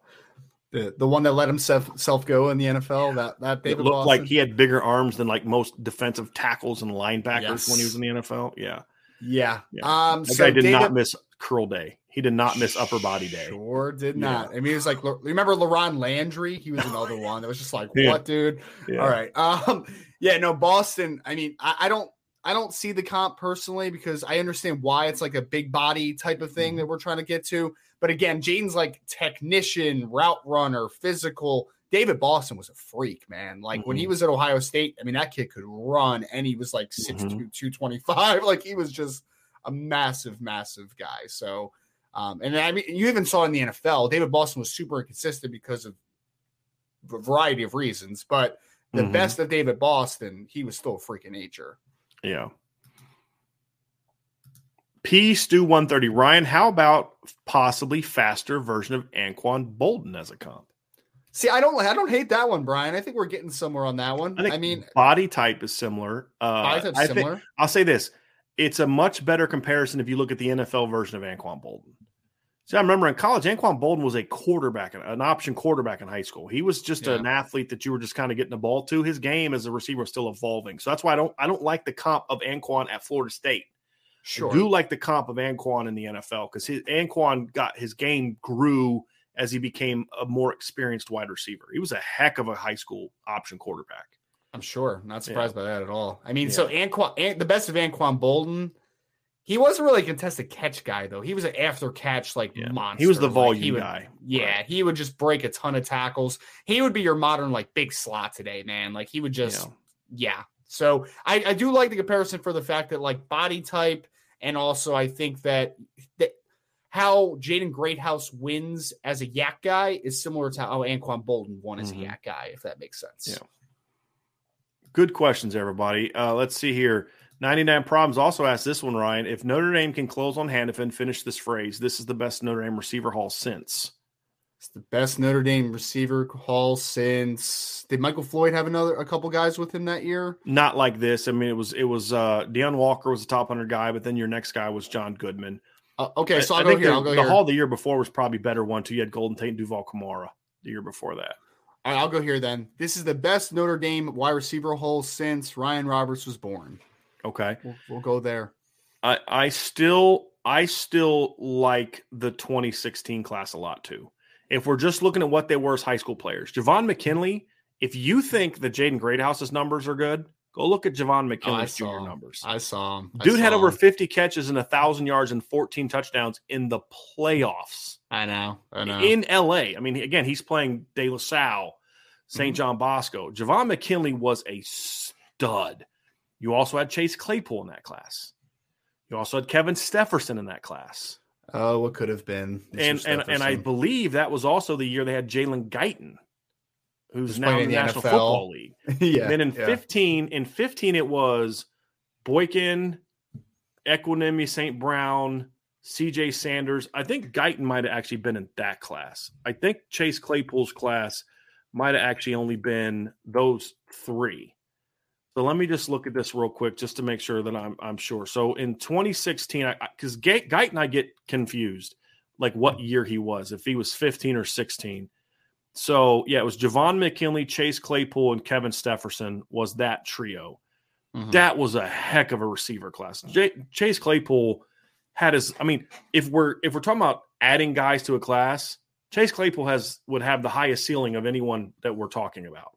<laughs> the the one that let himself self go in the NFL. That that David it looked Boston. like he had bigger arms than like most defensive tackles and linebackers yes. when he was in the NFL. Yeah. Yeah. yeah. Um, so guy did David, not miss curl day. He did not miss upper body day. Sure did not. Yeah. I mean, it was like remember LaRon Landry? He was another <laughs> one that was just like, yeah. what, dude? All right. Um, yeah, no, Boston. I mean, I, I, don't I don't see the comp personally because I understand why it's like a big body type of thing mm-hmm. that we're trying to get to. But again, Jaden's like technician, route runner, physical. David Boston was a freak, man. Like mm-hmm. when he mm-hmm. was at Ohio State, I mean, that kid could run and he was like 6'2, mm-hmm. 225. <laughs> Like he was just a massive, massive guy. So, um, and I mean, you even saw in the NFL, David Boston was super inconsistent because of a variety of reasons. But the mm-hmm. best of David Boston, he was still a freaking nature. Yeah. P Stu 130. Ryan, how about possibly faster version of Anquan Boldin as a comp? See, I don't, I don't hate that one, Brian. I think we're getting somewhere on that one. I, I mean, body type is similar. Uh, body type similar. Think, I'll say this: it's a much better comparison if you look at the NFL version of Anquan Boldin. See, I remember in college, Anquan Boldin was a quarterback, an option quarterback in high school. He was just yeah. an athlete that you were just kind of getting the ball to. His game as a receiver was still evolving. So that's why I don't I don't like the comp of Anquan at Florida State. Sure. I do like the comp of Anquan in the NFL because his Anquan got his game grew as he became a more experienced wide receiver. He was a heck of a high school option quarterback. I'm sure. Not surprised yeah. by that at all. I mean, yeah. so Anquan, An, the best of Anquan Boldin, he wasn't really a contested catch guy though. He was an after catch like yeah. monster. He was the volume like, would, guy. Yeah, right. he would just break a ton of tackles. He would be your modern like big slot today, man. Like he would just yeah. So I, I do like the comparison for the fact that like body type and also I think that that how Jaden Greathouse wins as a YAC guy is similar to how Anquan Boldin won as Mhm. a YAC guy, if that makes sense. Yeah. Good questions, everybody. Uh, let's see here. 99 Problems also asked this one, Ryan. If Notre Dame can close on Hannafin, finish this phrase. This is the best Notre Dame receiver haul since. It's the best Notre Dame receiver haul since did Michael Floyd have another a couple guys with him that year? Not like this. I mean, it was it was uh Deion Walker was the top hundred guy, but then your next guy was John Goodman. Uh, okay, so I- I'll I go think here. the, I'll go the haul the year before was probably better one too. You had Golden Tate and Duval Kamara the year before that. All right, I'll go here then. This is the best Notre Dame wide receiver haul since Ryan Roberts was born. Okay. We'll, we'll go there. I I still I still like the 2016 class a lot too. If we're just looking at what they were as high school players, Javon McKinley. If you think that Jaden Greathouse's numbers are good, go look at Javon Oh, McKinley's saw junior him. numbers. I saw him. I Dude had saw over 50 catches and a thousand yards and 14 touchdowns in the playoffs I know. I know. in LA. I mean, again, he's playing De La Salle, saint Mhm. John Bosco. Javon McKinley was a stud. You also had Chase Claypool in that class. You also had Kevin Stepherson in that class. oh, what could have been? Mr. And and, and I believe that was also the year they had Jalen Guyton, who's now in the, the National NFL. Football League. <laughs> yeah. then in yeah. 15, in 15, it was Boykin, Equanimeous St. Brown, CJ Sanders. I think Guyton might have actually been in that class. I think Chase Claypool's class might have actually only been those three. So let me just look at this real quick just to make sure that I'm I'm sure. So in 2016, because Guyton I get confused, like what year he was, if he was 15 or 16. So yeah, it was Javon McKinley, Chase Claypool, and Kevin Stepherson was that trio. Mhm. That was a heck of a receiver class. J- Chase Claypool had his. I mean, if we're if we're talking about adding guys to a class, Chase Claypool has would have the highest ceiling of anyone that we're talking about.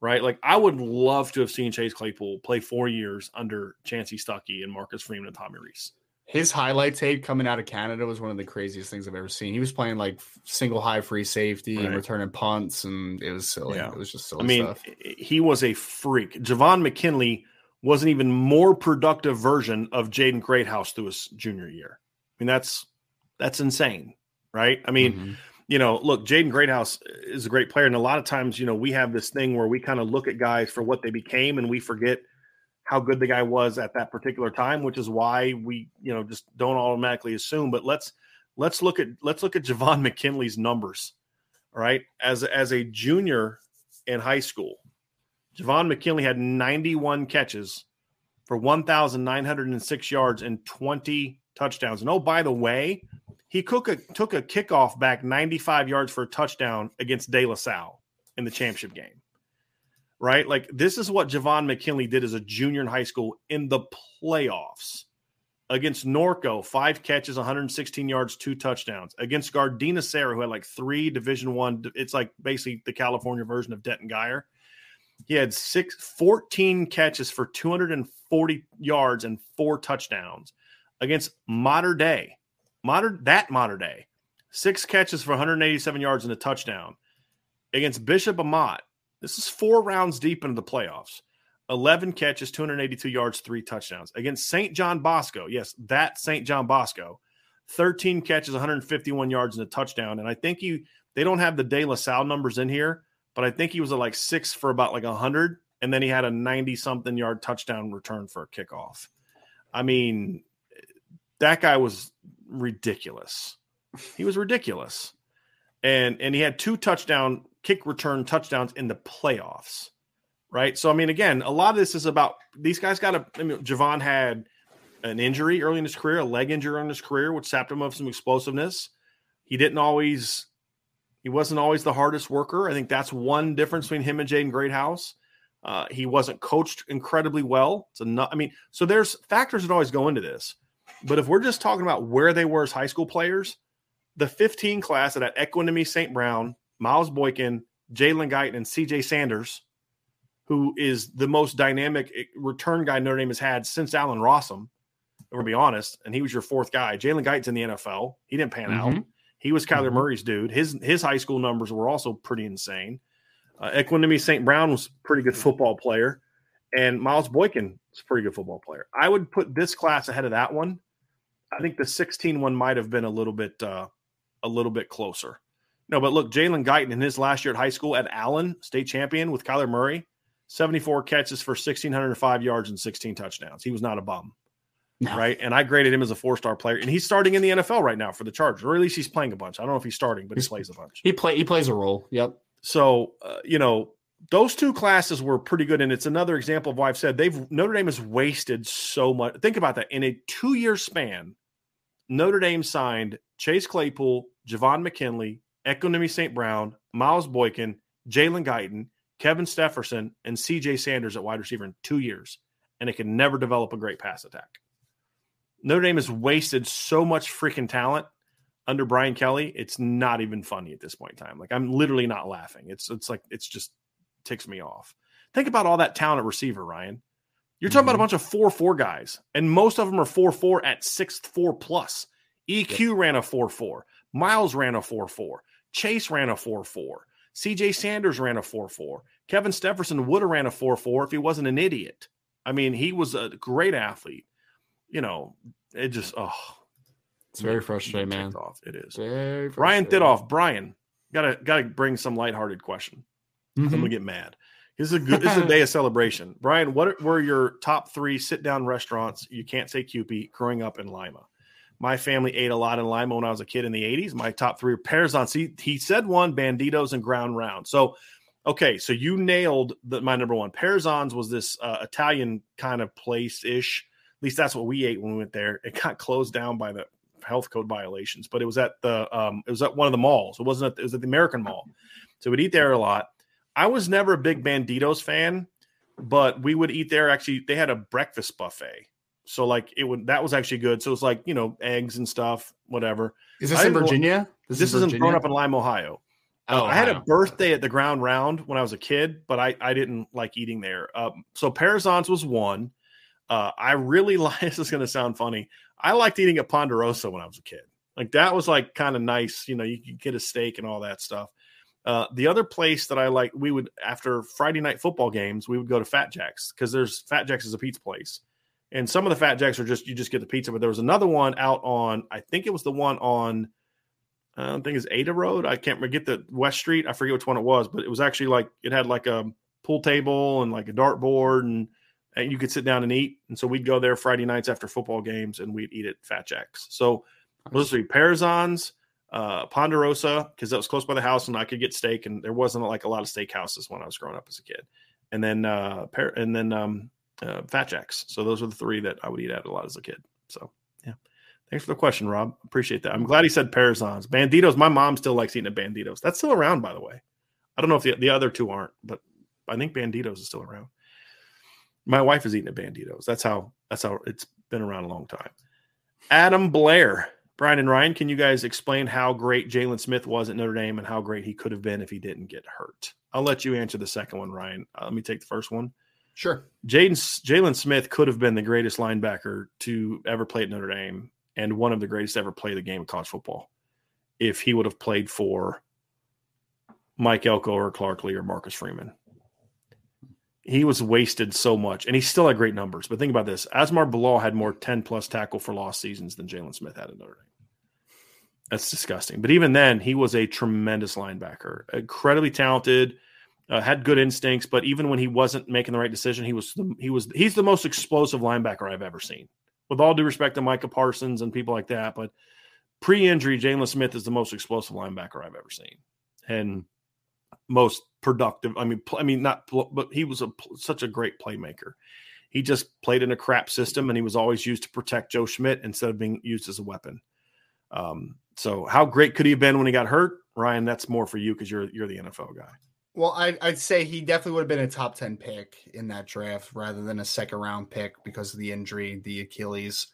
Right? Like I would love to have seen Chase Claypool play four years under Chansi Stuckey and Marcus Freeman and Tommy Rees. His highlight tape coming out of Canada was one of the craziest things I've ever seen. He was playing like single high free safety and returning punts, and it was silly. Yeah. It was just silly I mean, stuff. he was a freak. Javon McKinley was an even more productive version of Jaden Greathouse through his junior year. I mean, that's that's insane, right? I mean, Mhm. you know, look, Jaden Greathouse is a great player, and a lot of times, you know, we have this thing where we kind of look at guys for what they became, and we forget how good the guy was at that particular time, which is why we, you know, just don't automatically assume. But let's let's look at let's look at <laughs> Javon McKinley's numbers, all right? As as a junior in high school, Javon McKinley had 91 catches for 1,906 yards and 20 touchdowns. And oh, by the way, he took a, took a kickoff back 95 yards for a touchdown against De La Salle in the championship game. Right? Like, this is what Javon McKinley did as a junior in high school in the playoffs against Norco, five catches, 116 yards, two touchdowns. Against Gardena Serra, who had like three Division One, it's like basically the California version of Denton Guyer. He had six, 14 catches for 240 yards and four touchdowns against Mater Dei. Modern that Mater Dei, six catches for 187 yards and a touchdown against Bishop Amat. This is four rounds deep into the playoffs. 11 catches, 282 yards, three touchdowns against St. John Bosco. Yes, that St. John Bosco. 13 catches, 151 yards, and a touchdown. And I think you they don't have the De La Salle numbers in here, but I think he was at like six for about like 100. And then he had a 90 something yard touchdown return for a kickoff. I mean, that guy was ridiculous. He was ridiculous. And and he had two touchdown kick return touchdowns in the playoffs right? So I mean, again, a lot of this is about these guys got a. I mean, Javon had an injury early in his career, a leg injury in his career, which sapped him of some explosiveness. He didn't always, he wasn't always the hardest worker. I think that's one difference between him and Jaden Greathouse. Uh, he wasn't coached incredibly well. It's a, I mean, so there's factors that always go into this. But if we're just talking about where they were as high school players, the 15 class that had Equanimeous St. Brown, Miles Boykin, Jalen Guyton, and CJ Sanders, who is the most dynamic eh, return guy Notre Dame has had since Allen Rossum. We'll be honest, and he was your fourth guy. Jalen Guyton's in the NFL. He didn't pan out. Mhm. He was Kyler Mhm. Murray's dude. His his high school numbers were also pretty insane. Uh, St. Brown was a pretty good football player, and Miles Boykin was a pretty good football player. I would put this class ahead of that one. I think the 16 one might have been a little bit uh, a little bit closer. No, but look, Jalen Guyton in his last year at high school at Allen, state champion with Kyler Murray, 74 catches for 1,605 yards and 16 touchdowns. He was not a bum. No. Right. And I graded him as a four star player. And he's starting in the NFL right now for the Chargers, or at least he's playing a bunch. I don't know if he's starting, but he plays a bunch. He play he plays a role. Yep. So, uh, you know, those two classes were pretty good. And it's another example of why I've said they've Notre Dame has wasted so much. Think about that. In a two year span, Notre Dame signed Chase Claypool, Javon McKinley, Equanimeous St. Brown, Miles Boykin, Jalen Guyton, Kevin Stepherson, and CJ Sanders at wide receiver in two years. And it can never develop a great pass attack. Notre Dame has wasted so much freaking talent under Brian Kelly. It's not even funny at this point in time. Like I'm literally not laughing. It's it's like it's just ticks me off. Think about all that talent at receiver, Ryan. You're talking mm-hmm. about a bunch of four four guys, and most of them are four four at six four plus. EQ yep. ran a four four. Miles ran a four four. Chase ran a 4 4. CJ Sanders ran a 4 4. Kevin Stepherson would have ran a 4 4 if he wasn't an idiot. I mean, he was a great athlete. You know, it just, oh. It's very frustrating, man. Off. It is. Very Brian Thidoff. Brian, gotta gotta bring some lighthearted question. Mm-hmm. I'm gonna get mad. This is a good. this is a day <laughs> of celebration. Brian, what were your top three sit down restaurants? You can't say Kewpee growing up in Lima. My family ate a lot in Lima when I was a kid in the 80s. My top three pairs on See, he said one, Banditos and Ground Round. So, okay, so you nailed the, my number one. Perzans was this uh, Italian kind of place ish. At least that's what we ate when we went there. It got closed down by the health code violations, but it was at the um, it was at one of the malls. It wasn't at, it was at the American Mall. So we'd eat there a lot. I was never a big Banditos fan, but we would eat there. Actually, they had a breakfast buffet so like it would that was actually good. So it's like you know eggs and stuff, whatever. Is this in Virginia? This, this is isn't grown up in Lime, Ohio. Oh, uh, I had a birthday at the Ground Round when I was a kid, but I I didn't like eating there. Um, so Perzans was one. Uh, I really <laughs> like. This is going to sound funny. I liked eating at Ponderosa when I was a kid. Like that was like kind of nice. You know, you could get a steak and all that stuff. Uh, the other place that I like, we would after Friday night football games, we would go to Fat Jacks because there's Fat Jacks is a pizza place and some of the fat jacks are just you just get the pizza. But there was another one out on I think it was the one on I don't think it's Ada Road. I can't get the West Street. I forget which one it was, but it was actually like it had like a pool table and like a dart board and, and you could sit down and eat. And so we'd go there Friday nights after football games and we'd eat at Fat Jacks. So those three Perzans, uh, Ponderosa, because that was close by the house and I could get steak and there wasn't like a lot of steak houses when I was growing up as a kid. And then uh and then um uh, Fat Jacks. So those are the three that I would eat at a lot as a kid. So yeah, thanks for the question, Rob. Appreciate that. I'm glad he said Perzans. Banditos. My mom still likes eating at Banditos. That's still around, by the way. I don't know if the, the other two aren't, but I think Banditos is still around. My wife is eating at Banditos. That's how that's how it's been around a long time. Adam Blair. Brian and Ryan, can you guys explain how great Jaylon Smith was at Notre Dame and how great he could have been if he didn't get hurt? I'll let you answer the second one, Ryan. Uh, let me take the first one. Sure. Jaden Jaylon Smith could have been the greatest linebacker to ever play at Notre Dame and one of the greatest ever play the game of college football if he would have played for Mike Elko or Clark Lea or Marcus Freeman. He was wasted so much, and he still had great numbers. But think about this: Asmar Bilal had more ten plus tackle for lost seasons than Jaylon Smith had at Notre Dame. That's disgusting. But even then, he was a tremendous linebacker, incredibly talented uh, had good instincts, but even when he wasn't making the right decision, he was the, he was he's the most explosive linebacker I've ever seen. With all due respect to Micah Parsons and people like that, but pre-injury, Jaylon Smith is the most explosive linebacker I've ever seen, and most productive. I mean, I mean not, but he was a such a great playmaker. He just played in a crap system, and he was always used to protect Joe Schmidt instead of being used as a weapon. Um, so, how great could he have been when he got hurt, Ryan? That's more for you because you're you're the NFL guy. Well, I, would say he definitely would have been a top 10 pick in that draft rather than a second round pick because of the injury, the Achilles.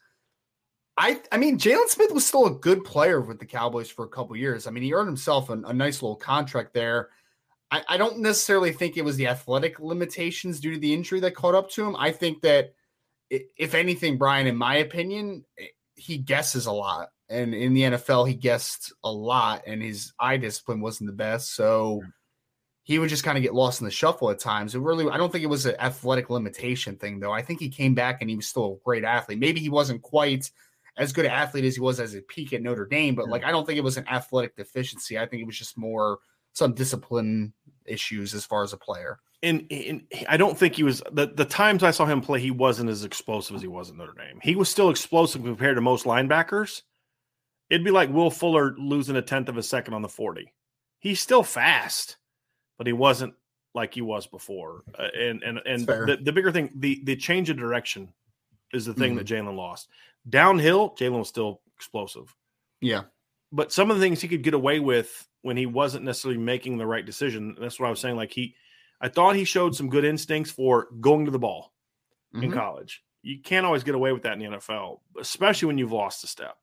I I mean, Jaylon Smith was still a good player with the Cowboys for a couple years. I mean, he earned himself a, nice little contract there. I, I don't necessarily think it was the athletic limitations due to the injury that caught up to him. I think that, if anything, Brian, in my opinion, eh, he guesses a lot. And in the NFL, he guessed a lot, and his eye discipline wasn't the best. So he would just kind of get lost in the shuffle at times. It really, I don't think it was an athletic limitation thing, though. I think he came back and he was still a great athlete. Maybe he wasn't quite as good an athlete as he was as a peak at Notre Dame, but like I don't think it was an athletic deficiency. I think it was just more some discipline issues as far as a player. and, and I don't think he was the, the times I saw him play, he wasn't as explosive as he was at Notre Dame. He was still explosive compared to most linebackers. It'd be like Will Fuller losing a tenth of a second on the 40. He's still fast, but he wasn't like he was before. Uh, and and and the, the bigger thing, the the change of direction is the thing that Jaylon lost. Downhill, Jaylon was still explosive. Yeah. But some of the things he could get away with when he wasn't necessarily making the right decision. That's what I was saying. Like he I thought he showed some good instincts for going to the ball in Mhm. college. You can't always get away with that in the NFL, especially when you've lost a step.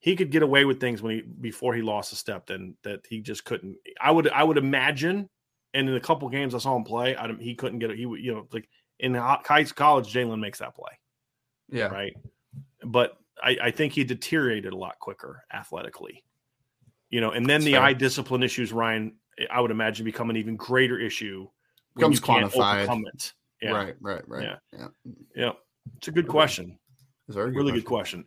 He could get away with things when he before he lost a step, then that he just couldn't. I would I would imagine, and in a couple games I saw him play, I, he couldn't get it. He would you know like in college, Jaylon makes that play Yeah. right? But I, I think he deteriorated a lot quicker athletically. You know, and then That's the fair. eye discipline issues, Ryan, I would imagine become an even greater issue when Becomes you can't quantified. overcome it. Yeah. Right, right, right. Yeah. Yeah. Yeah. It's a good question. It's a very Really good question.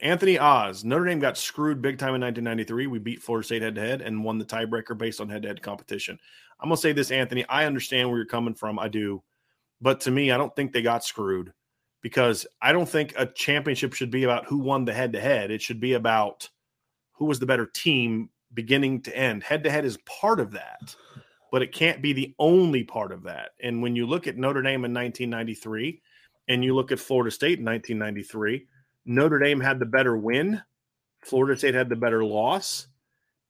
Anthony Oz, Notre Dame got screwed big time in 1993. We beat Florida State head to head and won the tiebreaker based on head to head competition. I'm going to say this, Anthony. I understand where you're coming from. I do. But to me, I don't think they got screwed because I don't think a championship should be about who won the head to head. It should be about who was the better team beginning to end. Head to head is part of that, but it can't be the only part of that. And when you look at Notre Dame in 1993 and you look at Florida State in 1993, Notre Dame had the better win. Florida State had the better loss.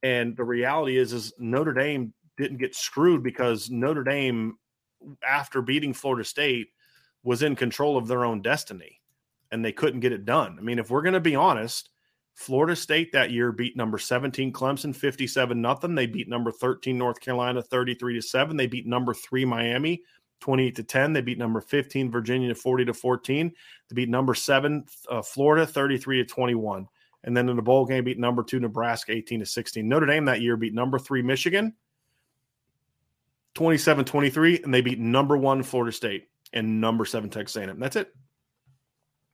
And the reality is, is Notre Dame didn't get screwed because Notre Dame, after beating Florida State, was in control of their own destiny and they couldn't get it done. I mean, if we're going to be honest, Florida State that year beat number 17 Clemson 57 nothing. They beat number 13 North Carolina 33 to 7. They beat number 3 Miami 28 to 10. They beat number 15 Virginia 40 to 14. They beat number 7 uh, Florida 33 to 21. And then in the bowl game beat number 2 Nebraska 18 to 16. Notre Dame that year beat number 3 Michigan 27-23 and they beat number 1 Florida State and number 7 Texas A&M. That's it.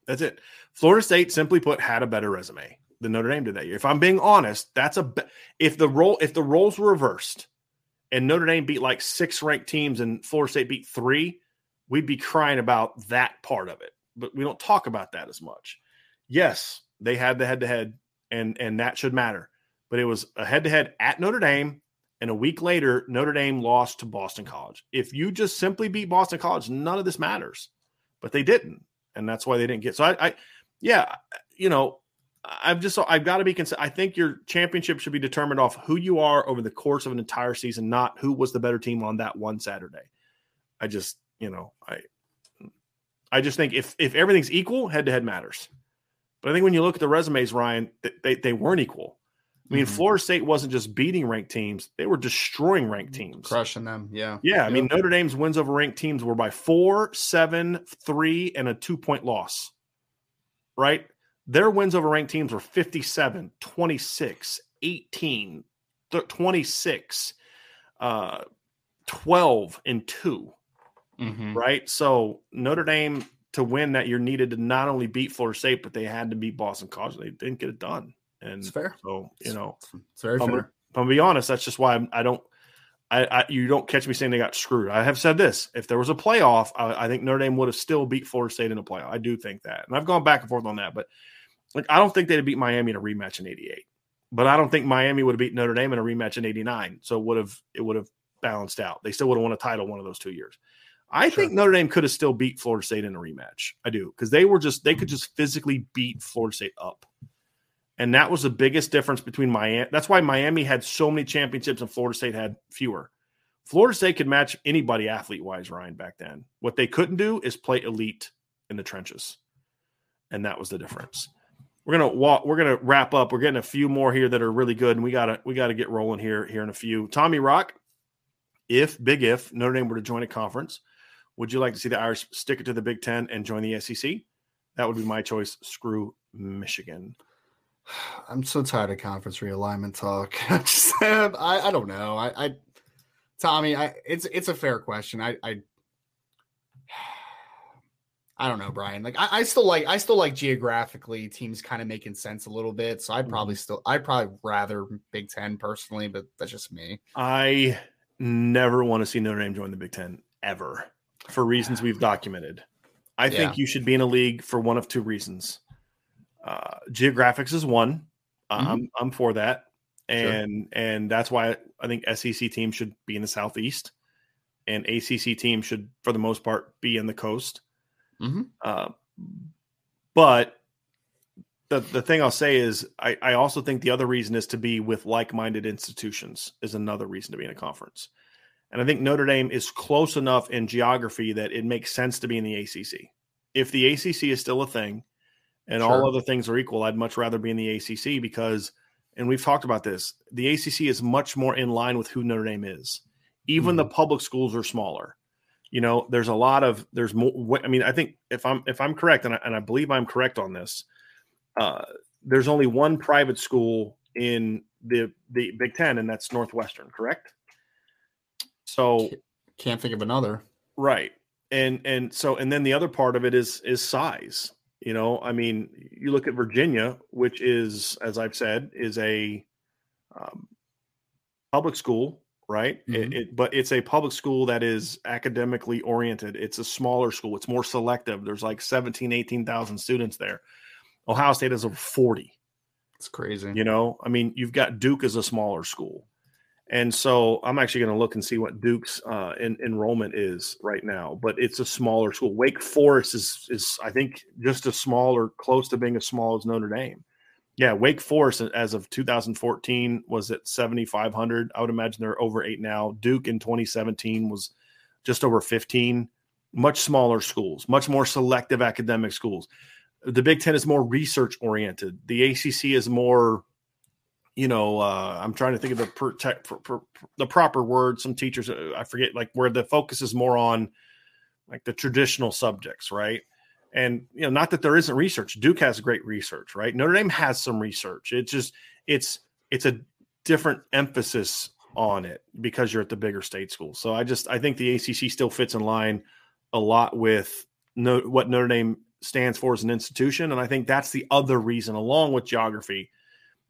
That's it. Florida State simply put had a better resume than Notre Dame did that year. If I'm being honest, that's a if the role if the roles were reversed and Notre Dame beat like six ranked teams and Florida State beat three, we'd be crying about that part of it. But we don't talk about that as much. Yes, they had the head to head, and and that should matter. But it was a head to head at Notre Dame, and a week later, Notre Dame lost to Boston College. If you just simply beat Boston College, none of this matters. But they didn't, and that's why they didn't get. So I, I yeah, you know, I've just I've got to be concerned. I think your championship should be determined off who you are over the course of an entire season, not who was the better team on that one Saturday. I just, you know, I I just think if if everything's equal, head to head matters. But I think when you look at the resumes, Ryan, they they, weren't equal. I mean, Mhm. Florida State wasn't just beating ranked teams; they were destroying ranked teams. Crushing them. Yeah. Yeah, I mean, Notre Dame's wins over ranked teams were by four, seven, three, and a two point loss. Right? Their wins over ranked teams were 57, 26, 18, th- 26, uh, 12, and two. Mhm. Right? So Notre Dame to win that year needed to not only beat Florida State, but they had to beat Boston College. They didn't get it done. And It's fair. so, you know, It's very I'm fair. gonna, I'm gonna be honest. That's just why I'm, I don't. I, I, you don't catch me saying they got screwed. I have said this: if there was a playoff, I, I, think Notre Dame would have still beat Florida State in a playoff. I do think that, and I've gone back and forth on that. But like, I don't think they'd have beat Miami in a rematch in '88. But I don't think Miami would have beat Notre Dame in a rematch in '89. So it would have it would have balanced out. They still would have won a title one of those two years. I sure. think Notre Dame could have still beat Florida State in a rematch. I do because they were just they could just physically beat Florida State up. And that was the biggest difference between Miami. That's why Miami had so many championships and Florida State had fewer Florida State could match anybody athlete wise, Ryan, back then. What they couldn't do is play elite in the trenches. And that was the difference. We're gonna walk, we're gonna wrap up. We're getting a few more here that are really good, and we gotta we gotta get rolling here here in a few. Tommy Rock, if big if Notre Dame were to join a conference, would you like to see the Irish stick it to the Big Ten and join the SEC? That would be my choice. Screw Michigan. I'm so tired of conference realignment talk. <laughs> I just I, I don't know. I, I Tommy, I, it's it's a fair question. I I, <sighs> I don't know, Brian. Like I, I, still like I still like geographically teams kind of making sense a little bit. So I'd probably mm-hmm. still I'd probably rather Big Ten personally, but that's just me. I never want to see Notre Dame join the Big Ten ever for reasons we've documented. I yeah. think you should be in a league for one of two reasons. Uh, geographics is one. Mm-hmm. I'm I'm for that and sure. and that's why I think SEC teams should be in the southeast, and ACC teams should, for the most part, be in the coast. Mm-hmm. Uh, but the the thing I'll say is, I, I also think the other reason is to be with like minded institutions is another reason to be in a conference, and I think Notre Dame is close enough in geography that it makes sense to be in the ACC. If the ACC is still a thing, and sure. all other things are equal, I'd much rather be in the ACC because and we've talked about this. The ACC is much more in line with who Notre Dame is. Even mm-hmm. the public schools are smaller. You know, there's a lot of there's more. I mean, I think if I'm if I'm correct, and I, and I believe I'm correct on this, uh, there's only one private school in the the Big Ten, and that's Northwestern. Correct. So can't think of another. Right, and and so and then the other part of it is is size. You know, I mean, you look at Virginia, which is, as I've said, is a um, public school, right? Mm-hmm. It, it, but it's a public school that is academically oriented. It's a smaller school. It's more selective. There's like 17, 18,000 students there. Ohio State is over 40. It's crazy. You know, I mean, you've got Duke as a smaller school. And so I'm actually going to look and see what Duke's uh, enrollment is right now, but it's a smaller school. Wake Forest is is I think just as small or close to being as small as Notre Dame. Yeah, Wake Forest as of 2014 was at 7,500. I would imagine they're over eight now. Duke in 2017 was just over 15. Much smaller schools, much more selective academic schools. The Big Ten is more research oriented. The ACC is more you know, uh, I'm trying to think of the per, per, per, the proper word. Some teachers, uh, I forget, like where the focus is more on like the traditional subjects, right? And you know, not that there isn't research. Duke has great research, right? Notre Dame has some research. It's just it's it's a different emphasis on it because you're at the bigger state school. So I just I think the ACC still fits in line a lot with no, what Notre Dame stands for as an institution, and I think that's the other reason, along with geography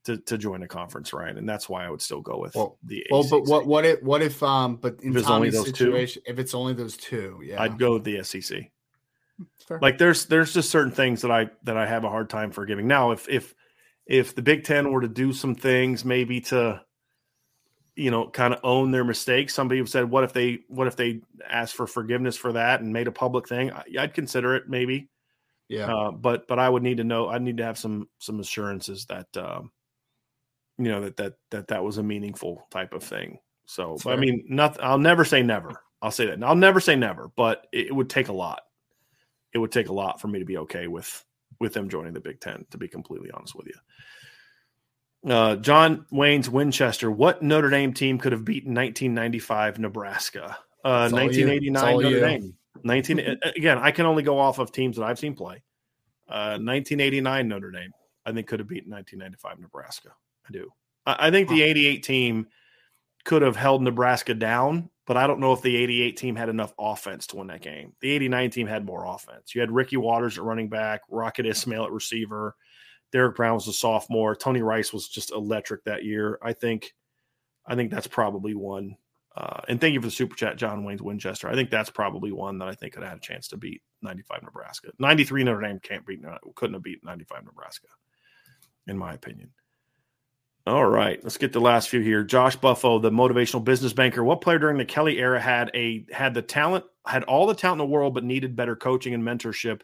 to, to join a conference, right? And that's why I would still go with well, the. Well, but what what if what if um but in if Tommy's situation, two, if it's only those two, yeah, I'd go with the SEC. Fair. Like there's there's just certain things that I that I have a hard time forgiving. Now, if if if the Big Ten were to do some things, maybe to you know kind of own their mistakes. Somebody said, "What if they what if they asked for forgiveness for that and made a public thing?" I, would consider it maybe. Yeah. Uh, but but I would need to know. I'd need to have some some assurances that um, you know that that that that was a meaningful type of thing. So, I mean, nothing. I'll never say never. I'll say that. I'll never say never, but it, it would take a lot. It would take a lot for me to be okay with with them joining the Big Ten. To be completely honest with you. Uh, John Wayne's Winchester. What Notre Dame team could have beaten 1995 Nebraska? Uh, 1989 Notre you. Dame. 19 again. I can only go off of teams that I've seen play. Uh, 1989 Notre Dame. I think could have beaten 1995 Nebraska. I do. I, I think the 88 team could have held Nebraska down, but I don't know if the 88 team had enough offense to win that game. The 89 team had more offense. You had Ricky Watters at running back, Rocket Ismail at receiver. Derek Brown was a sophomore. Tony Rice was just electric that year. I think I think that's probably one Uh, and thank you for the super chat, John Wayne's Winchester. I think that's probably one that I think could have had a chance to beat 95 Nebraska. 93 Notre Dame can't beat, couldn't have beat 95 Nebraska, in my opinion. All right, let's get the last few here. Josh Buffo, the motivational business banker. What player during the Kelly era had a had the talent, had all the talent in the world, but needed better coaching and mentorship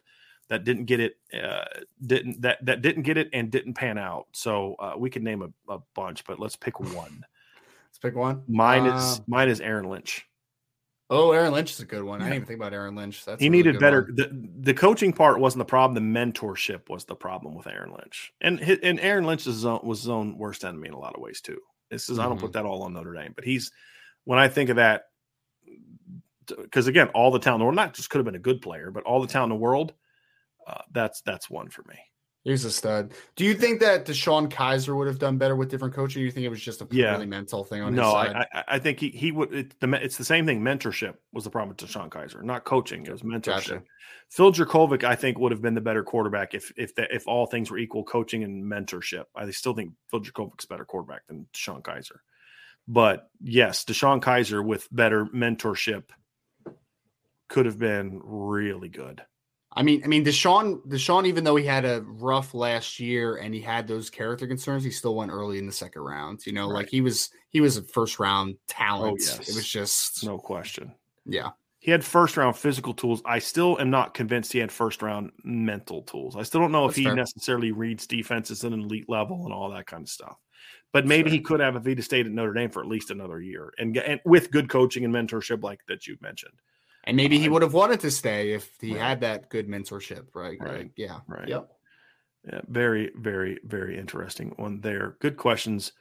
that didn't get it, uh, didn't that that didn't get it and didn't pan out. So uh, we could name a, a, bunch, but let's pick one. Let's pick one. Mine uh, is mine is Aaron Lynch. Oh, Aaron Lynch is a good one. Yeah. I didn't even think about Aaron Lynch. That's he needed better. The, the coaching part wasn't the problem. The mentorship was the problem with Aaron Lynch, and his, and Aaron Lynch was his, own, was his own worst enemy in a lot of ways too. This is mm-hmm. I don't put mm-hmm. that all on Notre Dame, but he's when I think of that because again, all the talent, or not just could have been a good player, but all the talent in the world. Uh, that's that's one for me. He's a stud. Do you think that DeShone Kizer would have done better with different coaching? Or you think it was just a purely yeah. mental thing on no, his side? I, I think he he would. It, the, it's the same thing. Mentorship was the problem with DeShone Kizer, not coaching. It was mentorship. Gotcha. Phil Jurkovec, I think, would have been the better quarterback if if the, if all things were equal, coaching and mentorship. I still think Phil Jurkovec's better quarterback than DeShone Kizer. But yes, DeShone Kizer with better mentorship could have been really good. I mean, I mean, Deshaun, Deshaun, even though he had a rough last year and he had those character concerns, he still went early in the second round. You know, right. like he was, he was a first round oh, talent. Oh, yes. It was just no question. Yeah. He had first round physical tools. I still am not convinced he had first round mental tools. I still don't know That's if he fair. necessarily reads defenses at an elite level and all that kind of stuff. But maybe he could have if he'd stayed at Notre Dame for at least another year and, and with good coaching and mentorship like that you've mentioned. And maybe he would have wanted to stay if he right. had that good mentorship, right? Right. yeah. Right. Yep. Yeah. Very, very, very interesting one there. Good questions.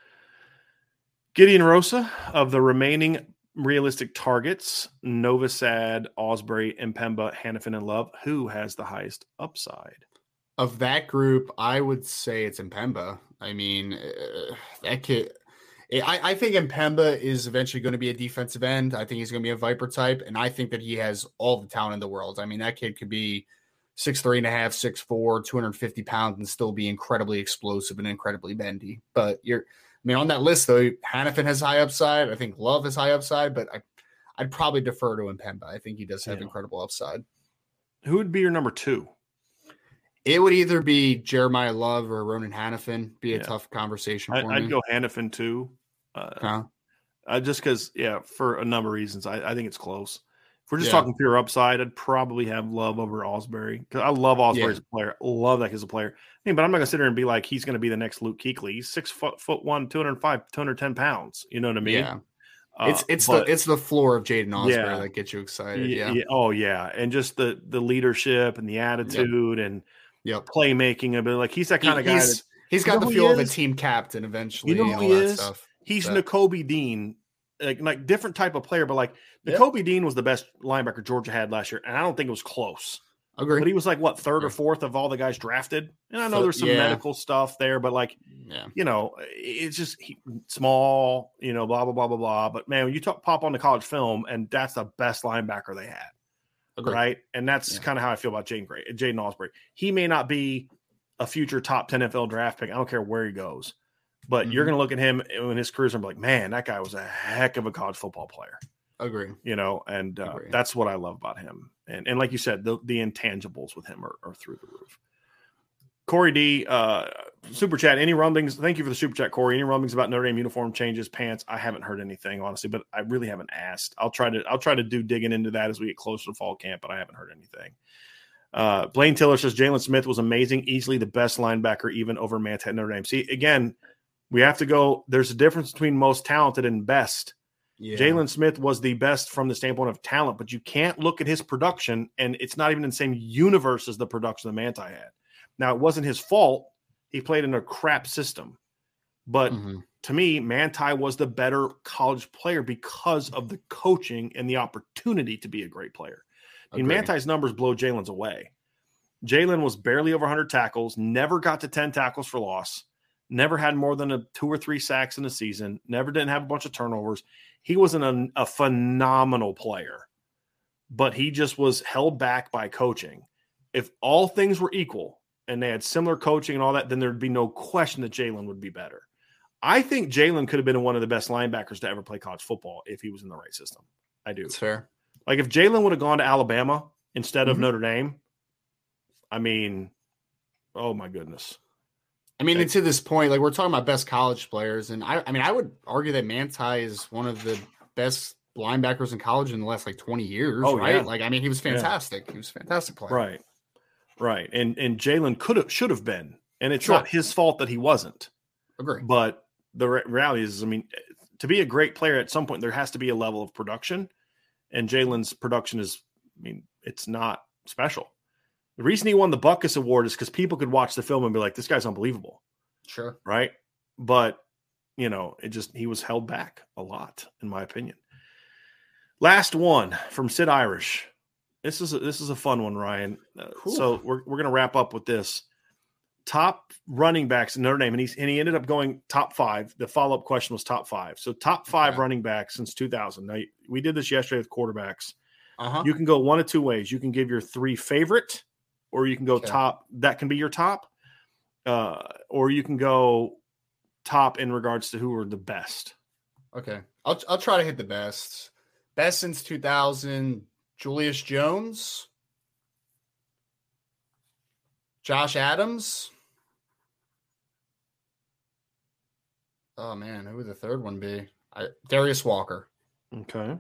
Gideon Rosa of the remaining realistic targets, Novosad, Ausberry, M'Pemba, Hanafin, and Love. Who has the highest upside? Of that group, I would say it's M'Pemba. I mean, uh, that kid I, I think M'Pemba is eventually going to be a defensive end. I think he's going to be a Viper type, and I think that he has all the talent in the world. I mean, that kid could be six three and a half, six four, 250 pounds, and still be incredibly explosive and incredibly bendy. But you're, I mean, on that list though, Hanafin has high upside. I think Love has high upside, but I, I'd probably defer to M'Pemba. I think he does have yeah. incredible upside. Who would be your number two? It would either be Jeremiyah Love or Ronan Hanafin. Be a yeah. tough conversation for I, me. I'd go Hanafin too. Uh, huh? uh, just because, yeah, for a number of reasons, I, I think it's close. If we're just yeah. talking pure upside, I'd probably have Love over Ausberry because I love Ausberry yeah. as a player. Love that as a player. I mean, but I'm not gonna sit there and be like he's gonna be the next Luke Kuechly. He's six foot foot one, 205, 210 pounds. You know what I mean? Yeah. Uh, it's it's but, the it's the floor of Jaiden Ausberry yeah, that gets you excited. Yeah. yeah. Oh yeah, and just the the leadership and the attitude yep. and yep. playmaking. A bit like he's that kind he, of guy. He's, that, he's got the feel of a team captain eventually. You know who he is? Stuff. He's Nakobe Dean, like, like different type of player, but like Nakobe yep. Dean was the best linebacker Georgia had last year, and I don't think it was close. Agree. But he was like what third or fourth of all the guys drafted, and I know there's some yeah. medical stuff there, but like, yeah. you know, it's just he, small, you know, blah blah blah blah blah. But man, when you talk, pop on the college film, and that's the best linebacker they had, Agreed. right? And that's yeah. kind of how I feel about Jaden Gray, Jaiden Ausberry. He may not be a future top ten NFL draft pick. I don't care where he goes, but mm-hmm. you're going to look at him in his career and be like, man, that guy was a heck of a college football player. Agree. You know, and uh, that's what I love about him. And and like you said, the, the intangibles with him are, are through the roof. Corey D, uh, super chat. Any rumblings? Thank you for the super chat, Corey. Any rumblings about Notre Dame uniform changes, pants? I haven't heard anything honestly, but I really haven't asked. I'll try to I'll try to do digging into that as we get closer to fall camp, but I haven't heard anything. Uh, Blaine Tiller says Jaylon Smith was amazing, easily the best linebacker, even over Manti at Notre Dame. See, again, we have to go. There's a difference between most talented and best. Yeah. Jaylon Smith was the best from the standpoint of talent, but you can't look at his production, and it's not even in the same universe as the production that Manti had. Now, it wasn't his fault. He played in a crap system. But mm-hmm. to me, Manti was the better college player because of the coaching and the opportunity to be a great player. I mean, Manti's numbers blow Jalen's away. Jalen was barely over 100 tackles, never got to 10 tackles for loss never had more than a two or three sacks in a season, never didn't have a bunch of turnovers. He was an, a, phenomenal player, but he just was held back by coaching. If all things were equal and they had similar coaching and all that, then there'd be no question that Jalen would be better. I think Jalen could have been one of the best linebackers to ever play college football if he was in the right system. I do. It's fair. Like if Jalen would have gone to Alabama instead of Mhm. Notre Dame, I mean, oh my goodness. I mean, and to this point, like we're talking about best college players, and I, I mean, I would argue that Manti is one of the best linebackers in college in the last like 20 years, Oh, right? yeah. Like, I mean, he was Yeah. fantastic. He was a fantastic player. Right. Right. And and Jalen could have should have been. And it's Sure. not his fault that he wasn't. Agree. But the re- reality is, I mean, to be a great player at some point, there has to be a level of production. And Jalen's production is, I mean, it's not special. The reason he won the Butkus Award is because people could watch the film and be like, this guy's unbelievable. Sure. Right. But, you know, it just, he was held back a lot, in my opinion. Last one from Sid Irish. This is a, this is a fun one, Ryan. Uh, Cool. so we're we're gonna wrap up with this top running backs in Notre Dame, and he's, and he ended up going top five. The follow up question was top five. So top five Okay. running backs since 2000. Now we did this yesterday with quarterbacks. Uh huh. You can go one of two ways. You can give your three favorite, or you can go Okay. top. That can be your top, uh, or you can go top in regards to who are the best. Okay. I'll, I'll try to hit the best. Best since 2000, Julius Jones, Josh Adams. Oh, man. Who would the third one be? I, Darius Walker. Okay.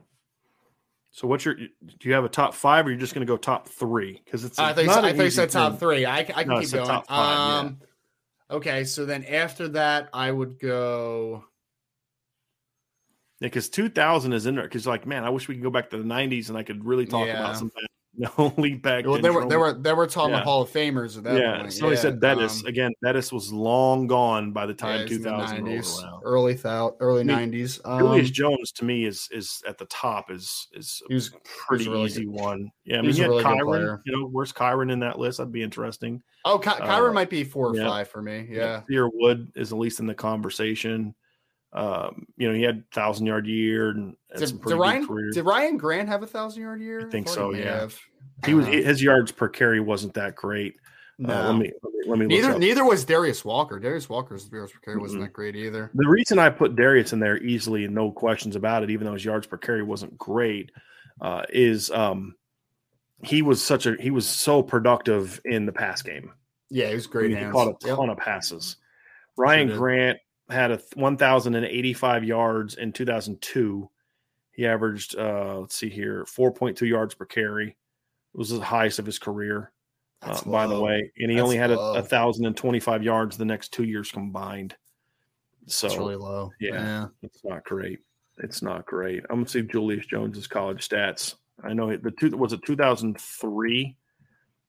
So what's your? Do you have a top five, or you're just going to go top three? Because it's I think I think said top three. I, can- I can No, keep going. five, yeah. um, Okay, so then after that, I would go. because 2000 is in there. Because like, man, I wish we could go back to the 90s and I could really talk Yeah. about some bad, <laughs> no lead back. Well, they were they were they were talking Yeah. Hall of Famers at that yeah. point. Somebody said Bettis um, again. Bettis was long gone by the time the 2000 rolled 90s, around. early thou- early I mean, nineties. Um, Julius Jones to me is is at the top is is he was pretty he was really easy good- one. Yeah, I he mean, you a really Kyren. You know, where's Kyren in that list? That'd be interesting. oh, Ky- Kyren uh, might be four or yeah. five for me. Yeah, Cierre Wood is at least in the conversation. Um, you know, he had thousand yard year and, did, some did pretty Ryan good career. did Ryan Grant have a thousand yard year? I think thought so, may yeah. have. he was Uh, his yards per carry wasn't that great. no. Uh, let me let me, let me neither neither was Darius Walker. Darius Walker's yards per carry wasn't Mm-mm. that great either. The reason I put Darius in there easily and no questions about it, even though his yards per carry wasn't great, uh, is um, he was such a he was so productive in the pass game. Yeah, he was I great. mean, he caught a Yep. ton of passes. Ryan. Grant had a 1,085 yards in 2002. He averaged, uh, let's see here, 4.2 yards per carry. It was the highest of his career, uh, by the way. And he That's only had a, low. a 1,025 yards the next two years combined. So It's really low. yeah. it's not great. It's not great. I'm gonna see Julius Jones's college stats. I know the two was it 2003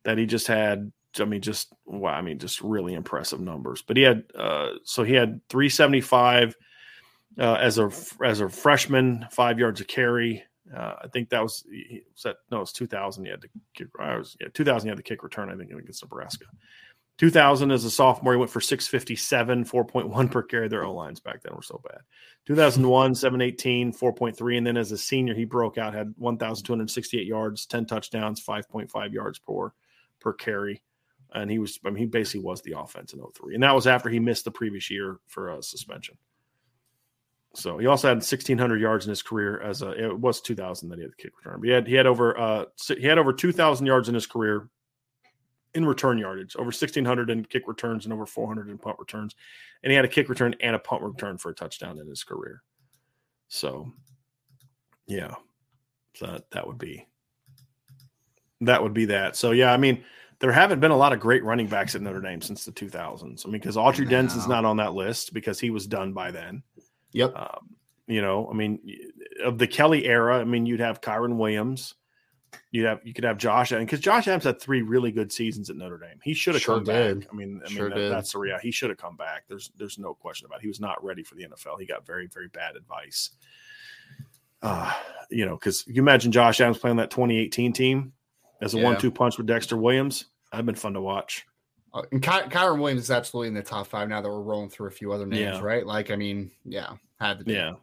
that he just had. I mean, just wow. I mean, just really impressive numbers. But he had uh, so he had 375 uh, as a as a freshman, five yards of carry. Uh, I think that was, he- was that no, it's 2000. He had to kick. I was yeah, 2000. He had the kick return. I think against Nebraska. 2000 as a sophomore, he went for 657, 4.1 per carry. Their O lines back then were so bad. 2001, 718, 4.3. And then as a senior, he broke out, had 1,268 yards, 10 touchdowns, 5.5 yards per, per carry. And he was, I mean, he basically was the offense in 03. And that was after he missed the previous year for a suspension. So he also had 1,600 yards in his career as a, it was 2000 that he had the kick return. But he had, he had over, uh, he had over 2,000 yards in his career in return yardage, over 1,600 in kick returns and over 400 in punt returns. And he had a kick return and a punt return for a touchdown in his career. So, yeah, so that, that would be that would be that. So, yeah, I mean, there haven't been a lot of great running backs at Notre Dame since the 2000s. I mean, because Autry Denson's No. not on that list because he was done by then. Yep. Um, you know, I mean, of the Kelly era, I mean, you'd have Kyren Williams, you'd have you could have Josh, and because Josh Adams had three really good seasons at Notre Dame, he should have Sure come did. back. I mean, I Sure mean, that- that's the reality. He should have come back. There's there's no question about. it. He was not ready for the NFL. He got very very bad advice. Uh, you know, because you imagine Josh Adams playing that 2018 team as a Yeah. one-two punch with Dexter Williams. I've been fun to watch. Uh, and Ky- Kyren Williams is absolutely in the top five now that we're rolling through a few other names, Yeah. right? Like, I mean, yeah, had to be. Yeah.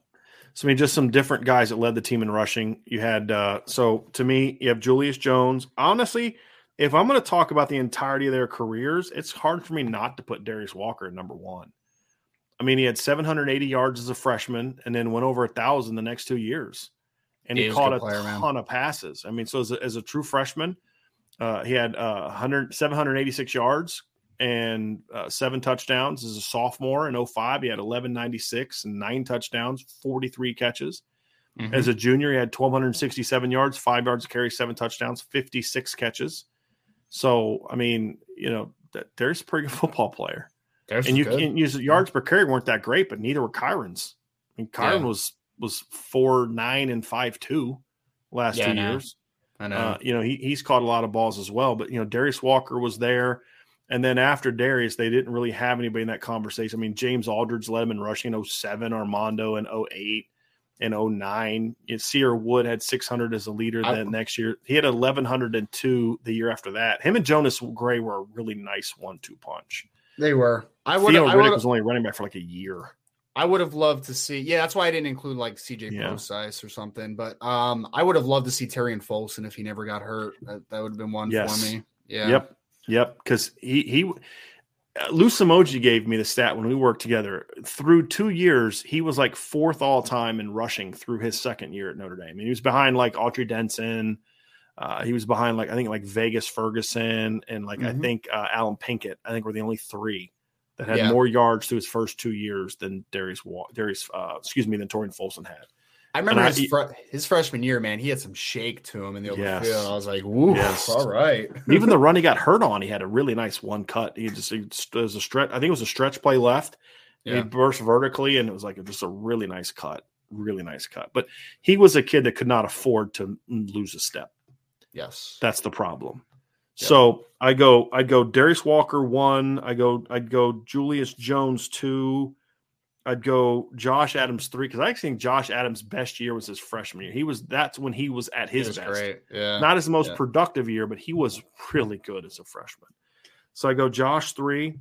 So I mean, just some different guys that led the team in rushing. You had uh so to me, you have Julius Jones. Honestly, if I'm going to talk about the entirety of their careers, it's hard for me not to put Darius Walker at number one. I mean, he had 780 yards as a freshman, and then went over a thousand the next two years, and he, He caught a player, man. ton of passes. I mean, so as a, as a true freshman, uh, he had uh, 100 786 yards and uh, seven touchdowns. As a sophomore in 05, he had 1196 and nine touchdowns, 43 catches. Mhm. As a junior, he had 1,267 yards, five yards carry, seven touchdowns, 56 catches. So, I mean, you know, that there's a pretty good <laughs> football player. There's and you good. can use yards per carry weren't that great, but neither were Kyren's. I mean, Kyren Yeah. was was four nine and five two last Yeah, two know. years. I know. Uh, you know, he he's caught a lot of balls as well. But you know, Darius Walker was there, and then after Darius, they didn't really have anybody in that conversation. I mean, James Aldridge led him in rushing in 07, Armando in 08 and 09. And Cierre Wood had 600 as a leader. I- Then next year, he had 1102 the year after that. Him and Jonas Gray were a really nice one-two punch. they were. I would. Theo I Riddick was only running back for like a year. I would have loved to see. Yeah, that's why I didn't include like CJ Yeah. Prosise or something. But um, I would have loved to see Tarean Folston if he never got hurt. That, that would have been one Yes. for me. Yeah. Yep, yep. Because he he, uh, Lou Somogyi gave me the stat when we worked together. Through two years, he was like fourth all time in rushing through his second year at Notre Dame. And he was behind like Autry Denson. Uh, he was behind like I think like Vegas Ferguson and like I Mhm. think uh, Allen Pinkett. I think were the only three that had Yeah. more yards through his first two years than Darius Darius uh, excuse me than Tarean Folston had. I remember And I- his, his freshman year, man. He had some shake to him in the open Yes. field. I was like, "Woo, Yes. all right." Even the run he got hurt on, he had a really nice one cut. He just he was a stretch. I think it was a stretch play left. Yeah. He burst vertically, and it was like just a really nice cut, really nice cut. But he was a kid that could not afford to lose a step. Yes. That's the problem. Yep. So I go, I go Darius Walker one. I go, I'd go Julius Jones two. I'd go Josh Adams three because I actually think Josh Adams' best year was his freshman year. He was that's when he was at his was best great. Yeah. not his most Yeah. productive year, but he was really good as a freshman. So I go Josh three.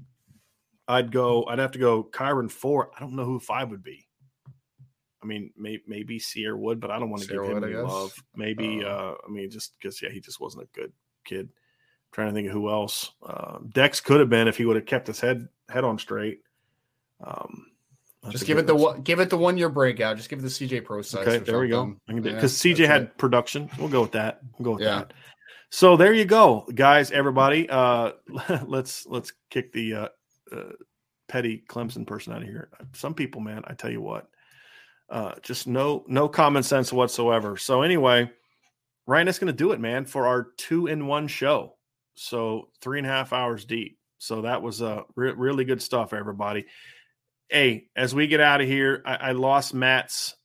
I'd go. I'd have to go Kyren four. I don't know who five would be. I mean, may, maybe Cierre Wood, but I don't want to give him Wood, any love. Maybe. Uh, uh, I mean, just because yeah, he just wasn't a good kid. Trying to think of who else. Uh, Dex could have been if he would have kept his head head on straight. Um, Just give it the one, give it the one year breakout. Just give it the CJ Prosise. Okay, there we go. something. Yeah, Because CJ had it. production. We'll go with that. We'll go with Yeah. that. So there you go, guys. Everybody, uh, <laughs> let's let's kick the uh, uh, petty Clemson person out of here. Some people, man, I tell you what, uh, just no no common sense whatsoever. So anyway, Ryan, that's going to do it, man, for our two in one show. So three and a half hours deep. So that was uh, re- really good stuff, everybody. Hey, as we get out of here, I, I lost Matt's.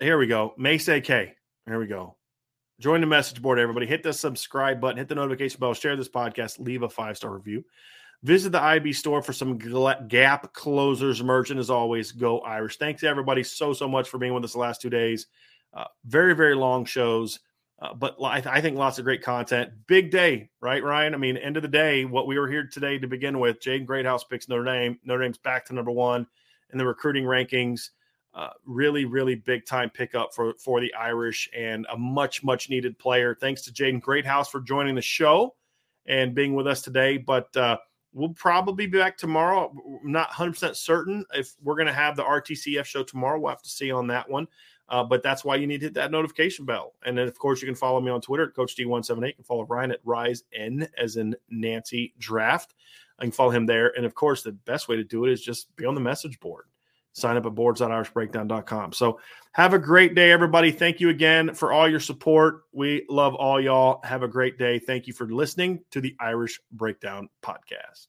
Here we go. Mace AK. Here we go. Join the message board, everybody. Hit the subscribe button, hit the notification bell, share this podcast, leave a five star review. Visit the IB store for some gap closers merch. And as always, go Irish. Thanks, everybody, so, so much for being with us the last two days. Uh, very, very long shows, uh, but I, th- I think lots of great content. Big day, right, Ryan? I mean, end of the day, what we were here today to begin with, Jaden Greathouse picks Notre Dame. Notre Dame's back to number one in the recruiting rankings. Uh, really, really big time pickup for for the Irish and a much, much needed player. Thanks to Jaden Greathouse for joining the show and being with us today. But uh, we'll probably be back tomorrow. I'm not 100% certain if we're going to have the RTCF show tomorrow. We'll have to see on that one. Uh, but that's why you need to hit that notification bell. And then, of course, you can follow me on Twitter at Coach D178. You can follow Ryan at Rise N as in Nancy Draft. I can follow him there. And of course, the best way to do it is just be on the message board. Sign up at boards.irishbreakdown.com. So have a great day, everybody. Thank you again for all your support. We love all y'all. Have a great day. Thank you for listening to the Irish Breakdown Podcast.